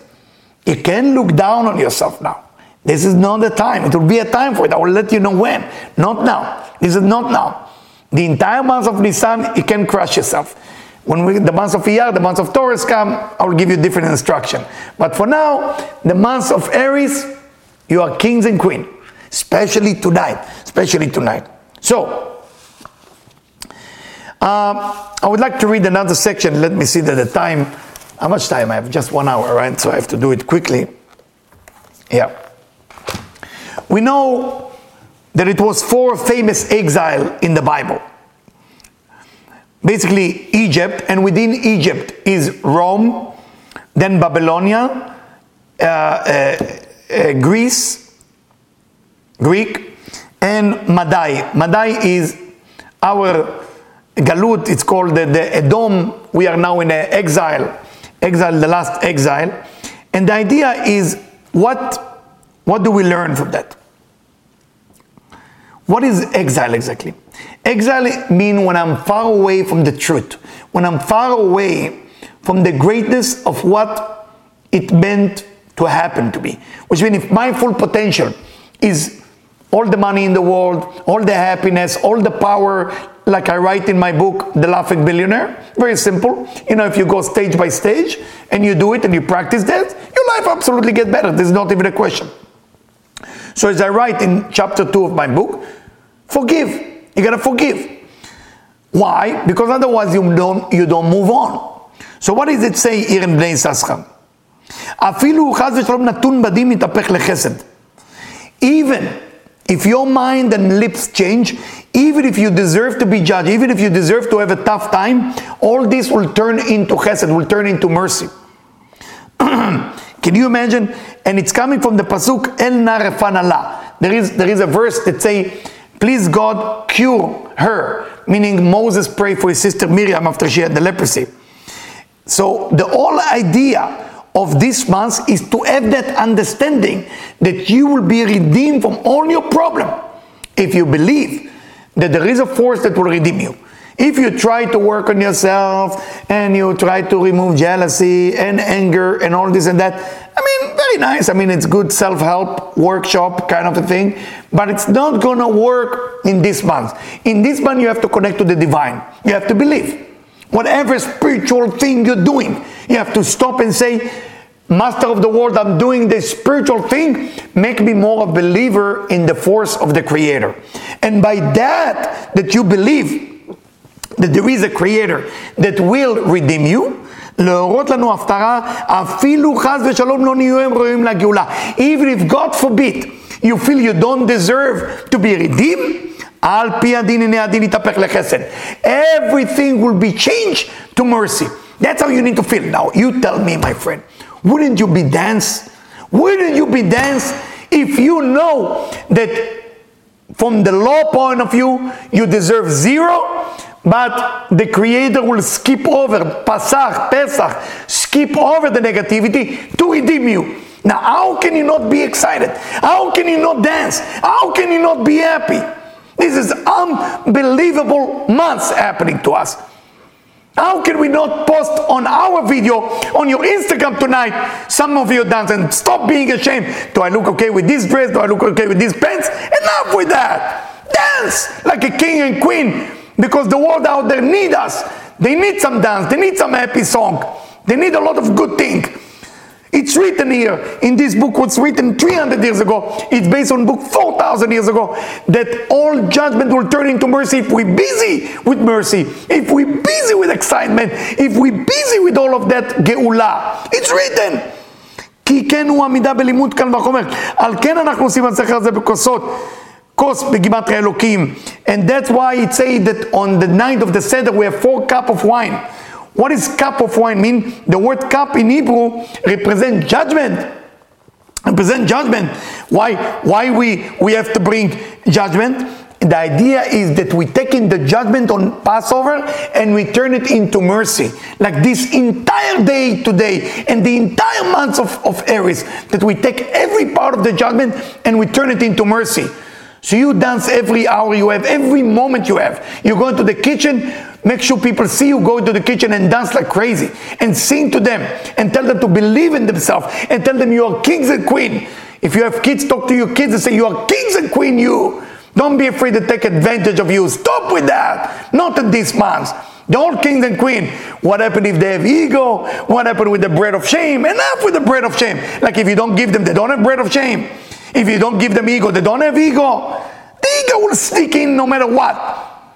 You can look down on yourself now. This is not the time. It will be a time for it. I will let you know when. Not now. This is not now. The entire month of Nisan, you can crush yourself. When we, the months of Iyar, the months of Taurus come, I will give you different instruction. But for now, the months of Aries, you are kings and queen. Especially tonight. Especially tonight. So, um, I would like to read another section. Let me see that the time. How much time I have? Just one hour, right? So I have to do it quickly. Yeah. We know that it was four famous exile in the Bible. Basically, Egypt, and within Egypt is Rome, then Babylonia, uh, uh, uh, Greece, Greek, and Madai. Madai is our Galut, it's called the, the Edom. We are now in exile, exile, the last exile. And the idea is what what do we learn from that? What is exile exactly? Exile means when I'm far away from the truth, when I'm far away from the greatness of what it meant to happen to me. Which means if my full potential is all the money in the world, all the happiness, all the power, like I write in my book, The Laughing Billionaire. Very simple. You know, if you go stage by stage and you do it and you practice that, your life absolutely get better. This is not even a question. So, as I write in chapter 2 of my book, forgive. You gotta forgive. Why? Because otherwise you don't, you don't move on. So, what does it say here in Bnei Yissaschar? Even if your mind and lips change, even if you deserve to be judged, even if you deserve to have a tough time, all this will turn into chesed, will turn into mercy. *clears throat* Can you imagine? And it's coming from the pasuk El Narefanala. There is there is a verse that say, "Please God cure her," meaning Moses prayed for his sister Miriam after she had the leprosy. So the whole idea of this month is to have that understanding that you will be redeemed from all your problem if you believe that there is a force that will redeem you. If you try to work on yourself and you try to remove jealousy and anger and all this and that, I mean, very nice. I mean, it's good self help workshop kind of a thing, but it's not gonna work in this month. In this month, you have to connect to the divine. You have to believe. Whatever spiritual thing you're doing, you have to stop and say, Master of the world, I'm doing this spiritual thing. Make me more a believer in the force of the Creator. And by that, that you believe that there is a Creator that will redeem you, להורות לנו הפטרה, אפילו חס ושלום לא נהיו הם ראויים לגאולה. Even if God forbid, you feel you don't deserve to be redeemed, על פי הדין הנה הדין יתהפך לחסד. Everything will be changed to mercy. That's how you need to feel. Now, you tell me, my friend, wouldn't you be dance? Wouldn't you be dance if you know that from the law point of view, you deserve zero, but the Creator will skip over Pasach, Pesach, skip over the negativity to redeem you. Now, how can you not be excited? How can you not dance? How can you not be happy? This is unbelievable months happening to us. How can we not post on our video on your Instagram tonight? Some of you dance and stop being ashamed. Do I look okay with this dress? Do I look okay with these pants? Enough with that. Dance like a king and queen because the world out there need us. They need some dance. They need some happy song. They need a lot of good thing. It's written here in this book, what's written 300 years ago. It's based on book 4,000 years ago that all judgment will turn into mercy if we're busy with mercy, if we're busy with excitement, if we're busy with all of that גאולה. It's written. כי כן הוא עמידה בלימוד קל וחומר. על כן אנחנו עושים הסכר הזה בכוסות. kos, Begimatria Elohim. And that's why it says that on the night of the Seder, we have four cup of wine. What is cup of wine mean? The word cup in Hebrew represent judgment. Represent judgment. Why? Why we we have to bring judgment? The idea is that we take in the judgment on Passover and we turn it into mercy. Like this entire day today and the entire month of, of Aries, that we take every part of the judgment and we turn it into mercy. So you dance every hour you have, every moment you have. You go into the kitchen, make sure people see you go into the kitchen and dance like crazy and sing to them and tell them to believe in themselves and tell them you are kings and queen. If you have kids, talk to your kids and say you are kings and queen you. Don't be afraid to take advantage of you. Stop with that. Not in these months. The old kings and queen. What happened if they have ego? What happened with the bread of shame? Enough with the bread of shame. Like if you don't give them, they don't have bread of shame. If you don't give them ego, they don't have ego. The ego will sneak in no matter what.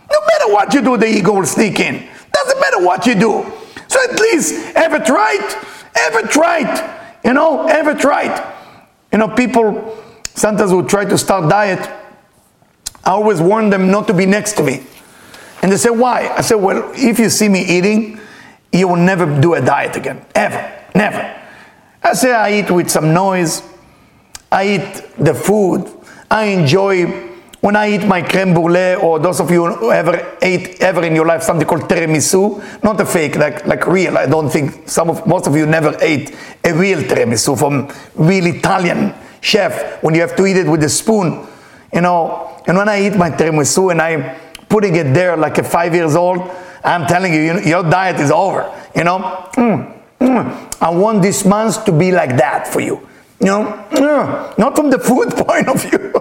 No matter what you do, the ego will sneak in. Doesn't matter what you do. So at least have it right. Have it right. You know, have it right. You know, people sometimes will try to start diet. I always warn them not to be next to me. And they say, why? I say, well, if you see me eating, you will never do a diet again. Ever. Never. I say, I eat with some noise. I eat the food. I enjoy when I eat my creme brulee, or those of you who ever ate ever in your life something called tiramisu, not a fake, like like real. I don't think some of most of you never ate a real tiramisu from real Italian chef when you have to eat it with a spoon, you know. And when I eat my tiramisu and I'm putting it there like a five years old, I'm telling you, you your diet is over. You know, Mm, mm. I want this month to be like that for you. Know, Mm. not from the food *laughs* point of view.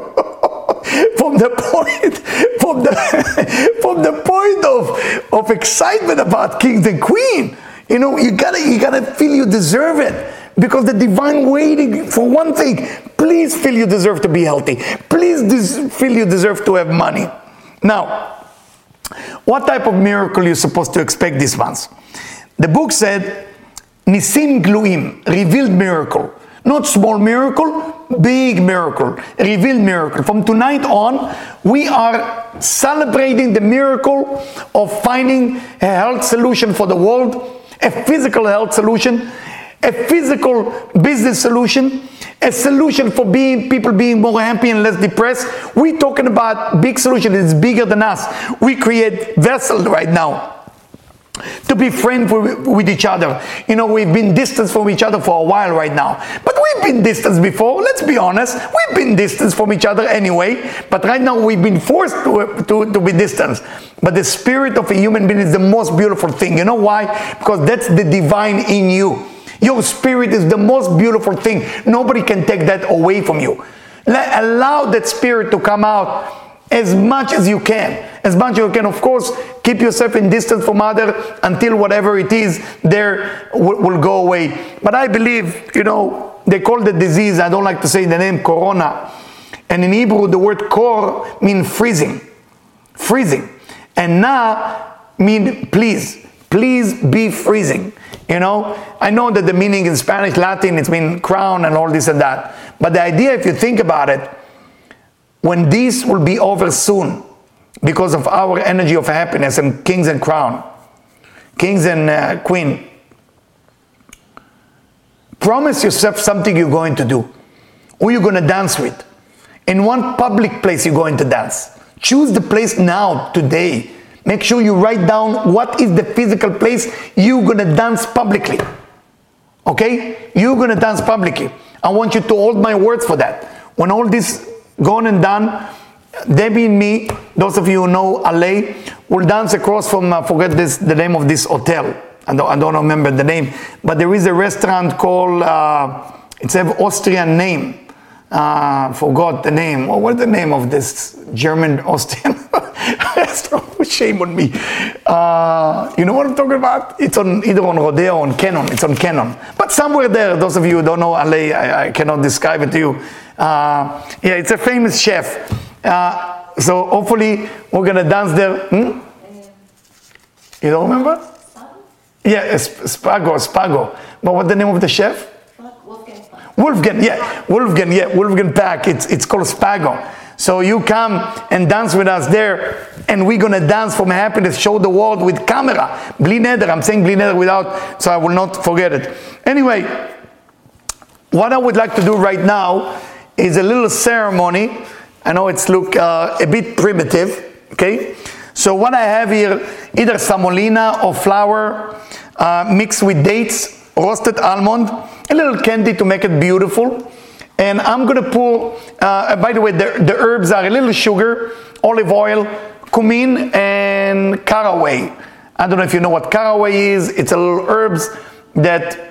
from the point from the *laughs* from the point of of excitement about kings and queen. You know you gotta you gotta feel you deserve it. Because the divine waiting for one thing please feel you deserve to be healthy. Please des- feel you deserve to have money. Now what type of miracle you're supposed to expect this month the book said nisim gluim revealed miracle not small miracle, big miracle, revealed miracle. From tonight on, we are celebrating the miracle of finding a health solution for the world, a physical health solution, a physical business solution, a solution for being people being more happy and less depressed. We're talking about big solution. It's bigger than us. We create vessels right now to be friends with, each other. You know, we've been distant from each other for a while right now. But we've been distant before, let's be honest. We've been distant from each other anyway. But right now we've been forced to, to, to be distant. But the spirit of a human being is the most beautiful thing. You know why? Because that's the divine in you. Your spirit is the most beautiful thing. Nobody can take that away from you. Let, allow that spirit to come out as much as you can. As much as you can, of course, keep yourself in distance from other until whatever it is there will, will go away. But I believe, you know, they call the disease, I don't like to say the name corona. And in Hebrew, the word kor means freezing. Freezing. And na mean please. Please be freezing. You know, I know that the meaning in Spanish, Latin, it's mean crown and all this and that. But the idea, if you think about it, when this will be over soon, because of our energy of happiness and kings and crown, kings and uh, queen, promise yourself something you're going to do, who you're going to dance with. In one public place, you're going to dance. Choose the place now, today. Make sure you write down what is the physical place you're going to dance publicly. Okay? You're going to dance publicly. I want you to hold my words for that. When all this gone and done, Debbie and me, those of you who know LA, will dance across from, I forget this, the name of this hotel. I don't, I don't remember the name, but there is a restaurant called, uh, it's an Austrian name. Uh, forgot the name. Or what's the name of this German *laughs* Austrian restaurant? *laughs* Shame on me. Uh, you know what I'm talking about? It's on either on Rodeo or on Canon. It's on Canon. But somewhere there, those of you who don't know LA, I, I cannot describe it to you. Uh, yeah, it's a famous chef. Uh, so hopefully we're gonna dance there. Hmm? You don't remember? Yeah, Spago, Spago. But what's the name of the chef? Wolfgang Wolfgang, yeah, Wolfgang, yeah, Wolfgang Puck. It's it's called Spago. So you come and dance with us there, and we're gonna dance from happiness, show the world with camera. Bli neder, I'm saying bli neder without, so I will not forget it. Anyway, what I would like to do right now is a little ceremony. I know it's look uh, a bit primitive, okay? So what I have here, either semolina or flour uh, mixed with dates, roasted almond, a little candy to make it beautiful. And I'm gonna pour, uh, by the way, the, the herbs are a little sugar, olive oil, cumin, and caraway. I don't know if you know what caraway is. It's a little herbs that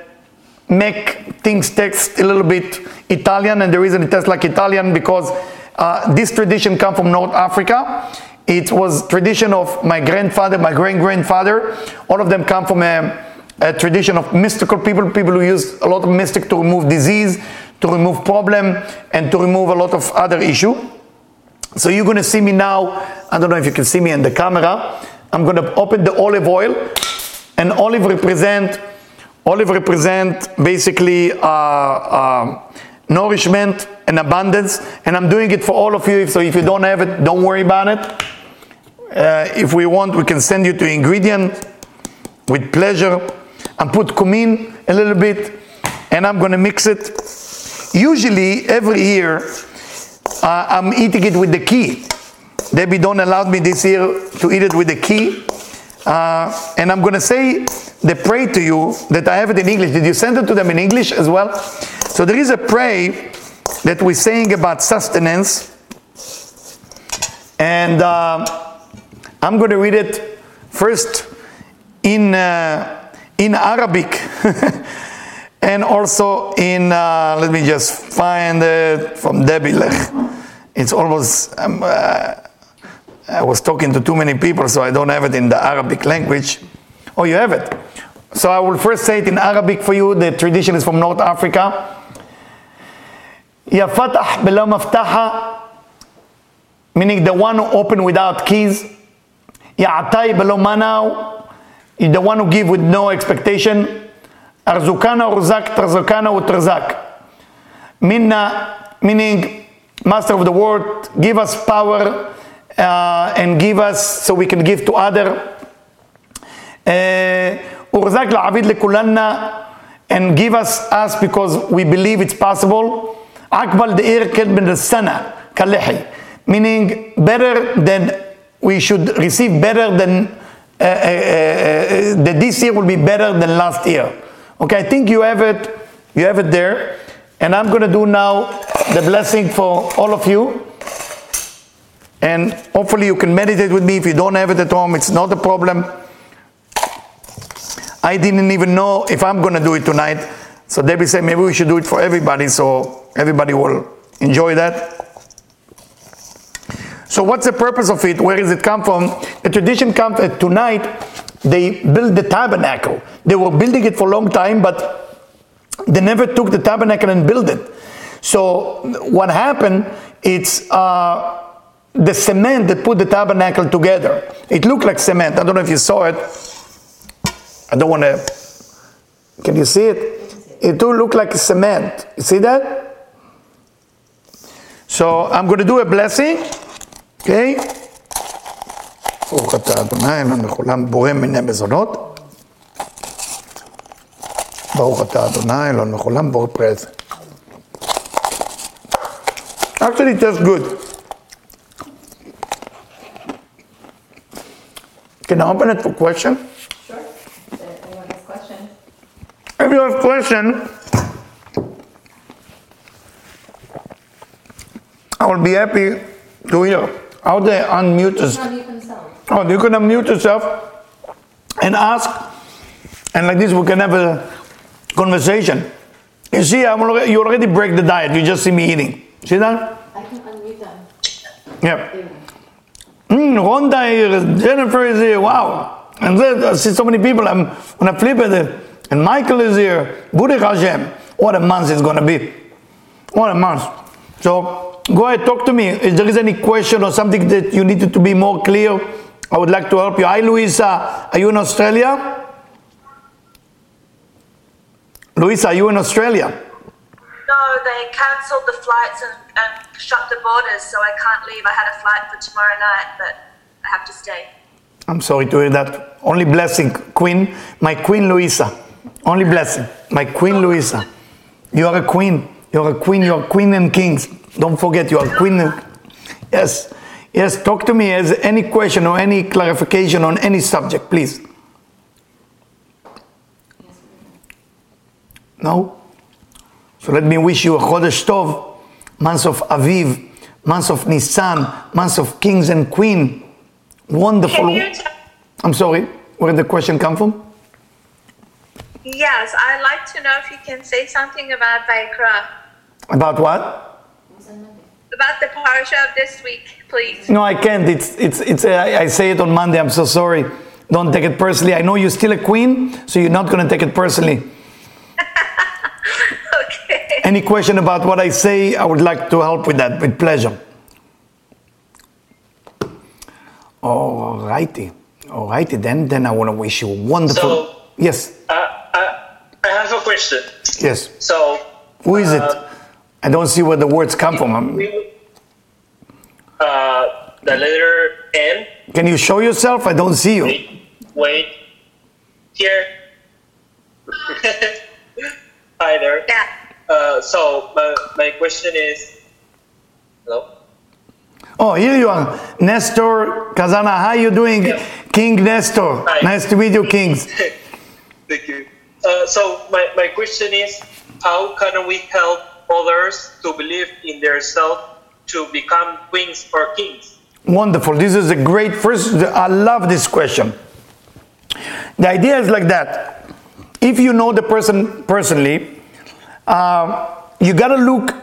make things taste a little bit Italian, and the reason it tastes like Italian because uh, this tradition come from North Africa. It was tradition of my grandfather, my great grandfather. All of them come from a, a tradition of mystical people, people who use a lot of mystic to remove disease, to remove problem, and to remove a lot of other issue. So you're gonna see me now. I don't know if you can see me in the camera. I'm gonna open the olive oil, and olive represent olive represent basically uh, uh, nourishment and abundance. And I'm doing it for all of you. So if you don't have it, don't worry about it. Uh, if we want, we can send you to ingredient with pleasure and put cumin a little bit, and I'm gonna mix it. Usually, every year, uh, I'm eating it with the key. Debbie don't allow me this year to eat it with the key. Uh, and I'm gonna say the pray to you that I have it in English. Did you send it to them in English as well? So there is a pray that we're saying about sustenance, and uh, I'm going to read it first in uh, in Arabic *laughs* and also in. Uh, let me just find it from Debbie Lech. It's almost. Um, uh, I was talking to too many people, so I don't have it in the Arabic language. Oh, you have it. So I will first say it in Arabic for you. The tradition is from North Africa. Ya Fatah bila maftaha, meaning the one who open without keys. Ya Atai bila manaw, the one who give with no expectation. Arzukana urzak, tarzukana utrzak. Minna, meaning master of the world, give us power uh, and give us so we can give to other. Urzak la'abid lekulanna and give us us because we believe it's possible. Akbal de'ir min sana kalihi, meaning better than we should receive better than uh, uh, uh, that this year will be better than last year. Okay, I think you have it. You have it there, and I'm going to do now the blessing for all of you. And hopefully you can meditate with me. If you don't have it at home, it's not a problem. I didn't even know if I'm going to do it tonight. So Debbie said maybe we should do it for everybody so everybody will enjoy that. So what's the purpose of it? Where does it come from? The tradition comes that tonight they built the tabernacle. They were building it for a long time, but they never took the tabernacle and built it. So what happened? It's uh, the cement that put the tabernacle together. It looked like cement. I don't know if you saw it. I don't want to. Can you see it? It do look like cement. You see that? So I'm going to do a blessing. Okay? ברוך אתה אדוני אלוהינו לכולם בורא מיני מזונות. ברוך אתה אדוני אלוהינו לכולם בורא פרס. Actually, it tastes good. Can I open it for question? Sure. If anyone has questions. If you have question, I will be happy to hear. How they unmute themselves. Oh, you can unmute yourself and ask, and like this we can have a conversation. You see, I'm already, you already break the diet. You just see me eating. See that? I can unmute them. Yeah. Mm, Rhonda here, Jennifer is here. Wow. And then I see so many people. I'm when I flip it, and Michael is here. Buddha Hashem. What a month it's gonna be. What a month. So go ahead, talk to me. If there is any question or something that you needed to be more clear, I would like to help you. Hi, Louisa. Are you in Australia? Louisa, are you in Australia? No, they cancelled the flights and, and shut the borders, so I can't leave. I had a flight for tomorrow night, but I have to stay. I'm sorry to hear that. Only blessing, Queen, my Queen Louisa. Only blessing, my Queen Louisa. You are a queen. You are a queen. You are queen and kings. Don't forget, you are queen. And, yes, yes. Talk to me. as any question or any clarification on any subject, please? No. So let me wish you a Chodesh Tov, months of Aviv, months of Nisan, months of kings and queen. Wonderful. Can you t- I'm sorry, where did the question come from? yes, I'd like to know if you can say something about Vaikra, About what? It's on Monday. about the parasha of this week, please. No, I can't. It's it's it's. Uh, I I say it on Monday. I'm so sorry. Don't take it personally. I know you're still a queen, so you're not gonna take it personally. *laughs* Okay. Any question about what I say, I would like to help with that with pleasure. All righty, all righty. Then then I want to wish you a wonderful. So- yes, Uh, uh, I have a question. yes. So, Who is it? Uh, I don't see where the words come from. Um, we, uh, the letter N. Can you show yourself? I don't see you. Wait, wait. Here. *laughs* Hi there. Yeah. Uh, so my, my question is, hello. Oh, here you are, Nestor Kazana. How you doing, Yeah. King Nestor? Hi. Nice to meet you, Kings. *laughs* Thank you. Uh, so my, my question is, how can we help others to believe in themselves to become queens or kings? Wonderful. This is a great first. I love this question. The idea is like that. If you know the person personally, uh, you got to look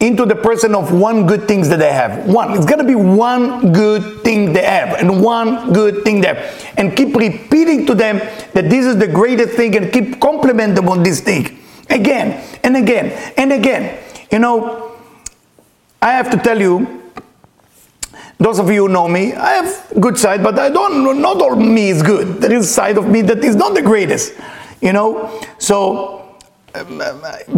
into the person of one good things that they have. One. It's to be one good thing they have, and one good thing they have, and keep repeating to them that this is the greatest thing, and keep compliment them on this thing again and again and again. You know, I have to tell you, those of you who know me, I have good side, but I don't. Not all me is good. There is side of me that is not the greatest. You know, so um,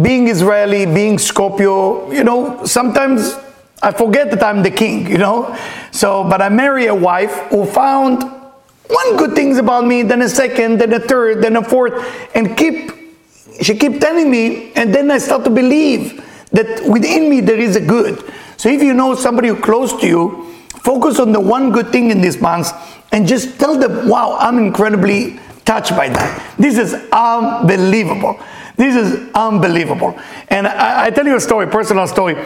being Israeli, being Scorpio, you know, sometimes I forget that I'm the king. You know, so but I marry a wife who found one good things about me, then a second, then a third, then a fourth, and keep she keep telling me, and then I start to believe that within me there is a good. So if you know somebody who close to you, focus on the one good thing in this month and just tell them, wow, I'm incredibly touched by that. This is unbelievable. This is unbelievable. And I, I tell you a story, personal story.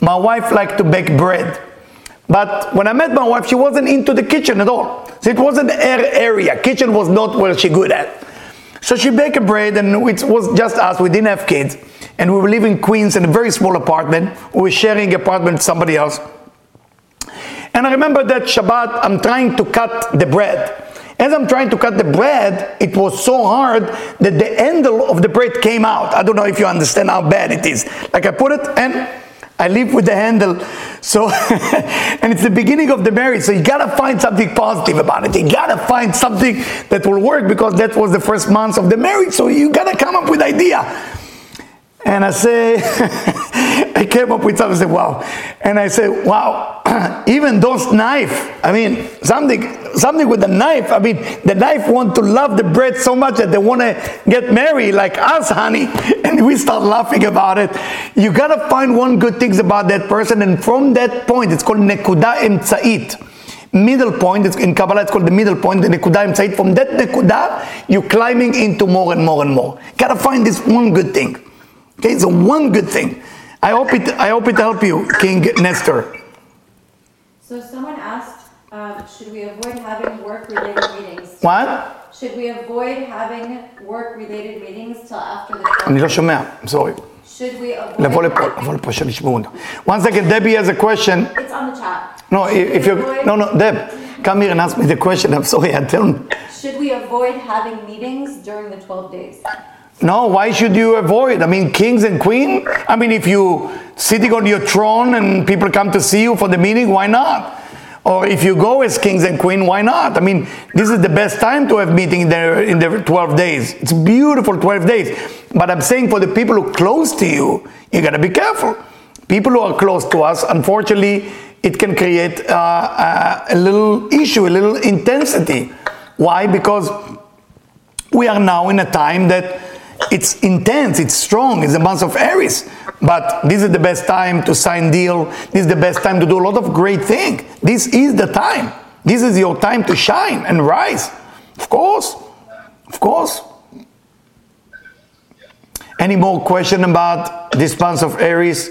My wife liked to bake bread. But when I met my wife, she wasn't into the kitchen at all. So it wasn't her area. Kitchen was not where she good at. So she baked a bread, and it was just us. We didn't have kids, and we were living in Queens in a very small apartment. We were sharing apartment with somebody else. And I remember that Shabbat, I'm trying to cut the bread. As I'm trying to cut the bread, it was so hard that the handle of the bread came out. I don't know if you understand how bad it is. Like I put it and I leave with the handle. So, *laughs* and it's the beginning of the marriage. So you gotta find something positive about it. You gotta find something that will work because that was the first months of the marriage. So you gotta come up with idea. And I say, *laughs* I came up with something. I said, wow. And I said, wow. *clears throat* Even those knife. I mean, something, something with the knife. I mean, the knife want to love the bread so much that they want to get married like us, honey. *laughs* And we start laughing about it. You gotta find one good things about that person, and from that point, it's called nekuda emtzait middle point. It's, in Kabbalah, it's called the middle point, the nekuda emtzait. From that nekuda, you're climbing into more and more and more. Gotta find this one good thing. Okay, it's a one good thing. I hope it. I hope it help you, King Nestor. So someone asked, um, should we avoid having work-related meetings? What? Should we avoid having work-related meetings till after the אני 12th? לא שומע. sorry. Should we לבוא avoid? לפה, לבוא לפה, שנשמעו אותנו. One second, Debbie has a question. It's on the chat. No, Should if we you avoid- no no, Deb, come here and ask me the question. I'm sorry, I don't. Should we avoid having meetings during the 12 days? No, why should you avoid? I mean, kings and queen. I mean, if you sitting on your throne and people come to see you for the meeting, why not? Or if you go as kings and queen, why not? I mean, this is the best time to have meeting in the, in the 12 days. It's beautiful 12 days. But I'm saying for the people who close to you, you gotta be careful. People who are close to us, unfortunately, it can create uh, uh, a little issue, a little intensity. Why? Because we are now in a time that it's intense, it's strong, it's the month of Aries. But this is the best time to sign deal. This is the best time to do a lot of great things. This is the time. This is your time to shine and rise. Of course. Of course. Any more question about this month of Aries?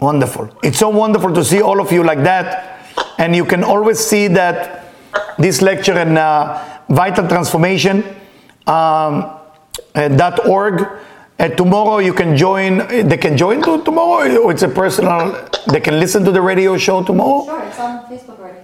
Wonderful. It's so wonderful to see all of you like that. And you can always see that this lecture and uh, Vital Transformation um, uh, .org. Uh, tomorrow you can join. They can join to tomorrow, or it's a personal. They can listen to the radio show tomorrow. Sure, it's on Facebook already.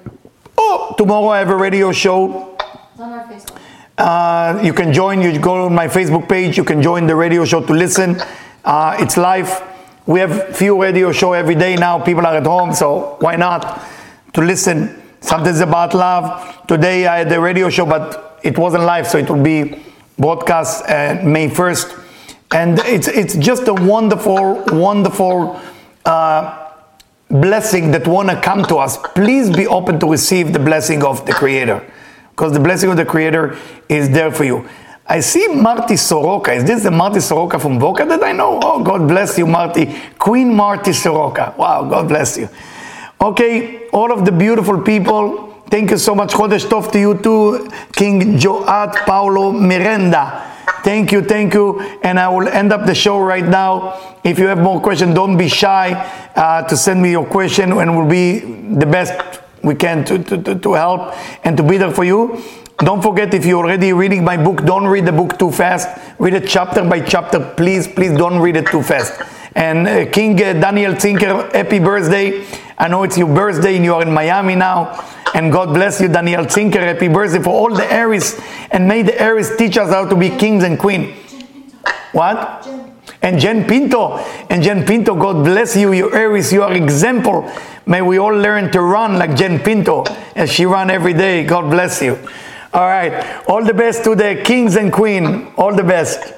Oh, tomorrow I have a radio show. It's on our Facebook. Uh, you can join. You go on my Facebook page. You can join the radio show to listen. Uh, it's live. We have few radio show every day now. People are at home, so why not to listen? Something's about love. Today I had the radio show, but it wasn't live, so it will be broadcast uh, May first. And it's it's just a wonderful, wonderful. Uh, blessing that want to come to us, please be open to receive the blessing of the Creator. Because the blessing of the Creator is there for you. I see Marty Soroka. Is this the Marty Soroka from Boca that I know? Oh, God bless you, Marty. Queen Marty Soroka. Wow, God bless you. Okay, all of the beautiful people, thank you so much. Chodesh Tov to you too, King João Paulo Miranda. Thank you, thank you. And I will end up the show right now. If you have more questions, don't be shy uh, to send me your question and we'll be the best we can to, to, to, help and to be there for you. Don't forget, if you're already reading my book, don't read the book too fast. Read it chapter by chapter. Please, please don't read it too fast. And uh, King uh, Daniel Tinker, happy birthday. I know it's your birthday and you are in Miami now. And God bless you, Daniel Tinker. Happy birthday for all the Aries. And may the Aries teach us how to be kings and queen. What? And Jen Pinto. And Jen Pinto, God bless you, you Aries. You are example. May we all learn to run like Jen Pinto as she run every day. God bless you. All right. All the best to the kings and queen. All the best.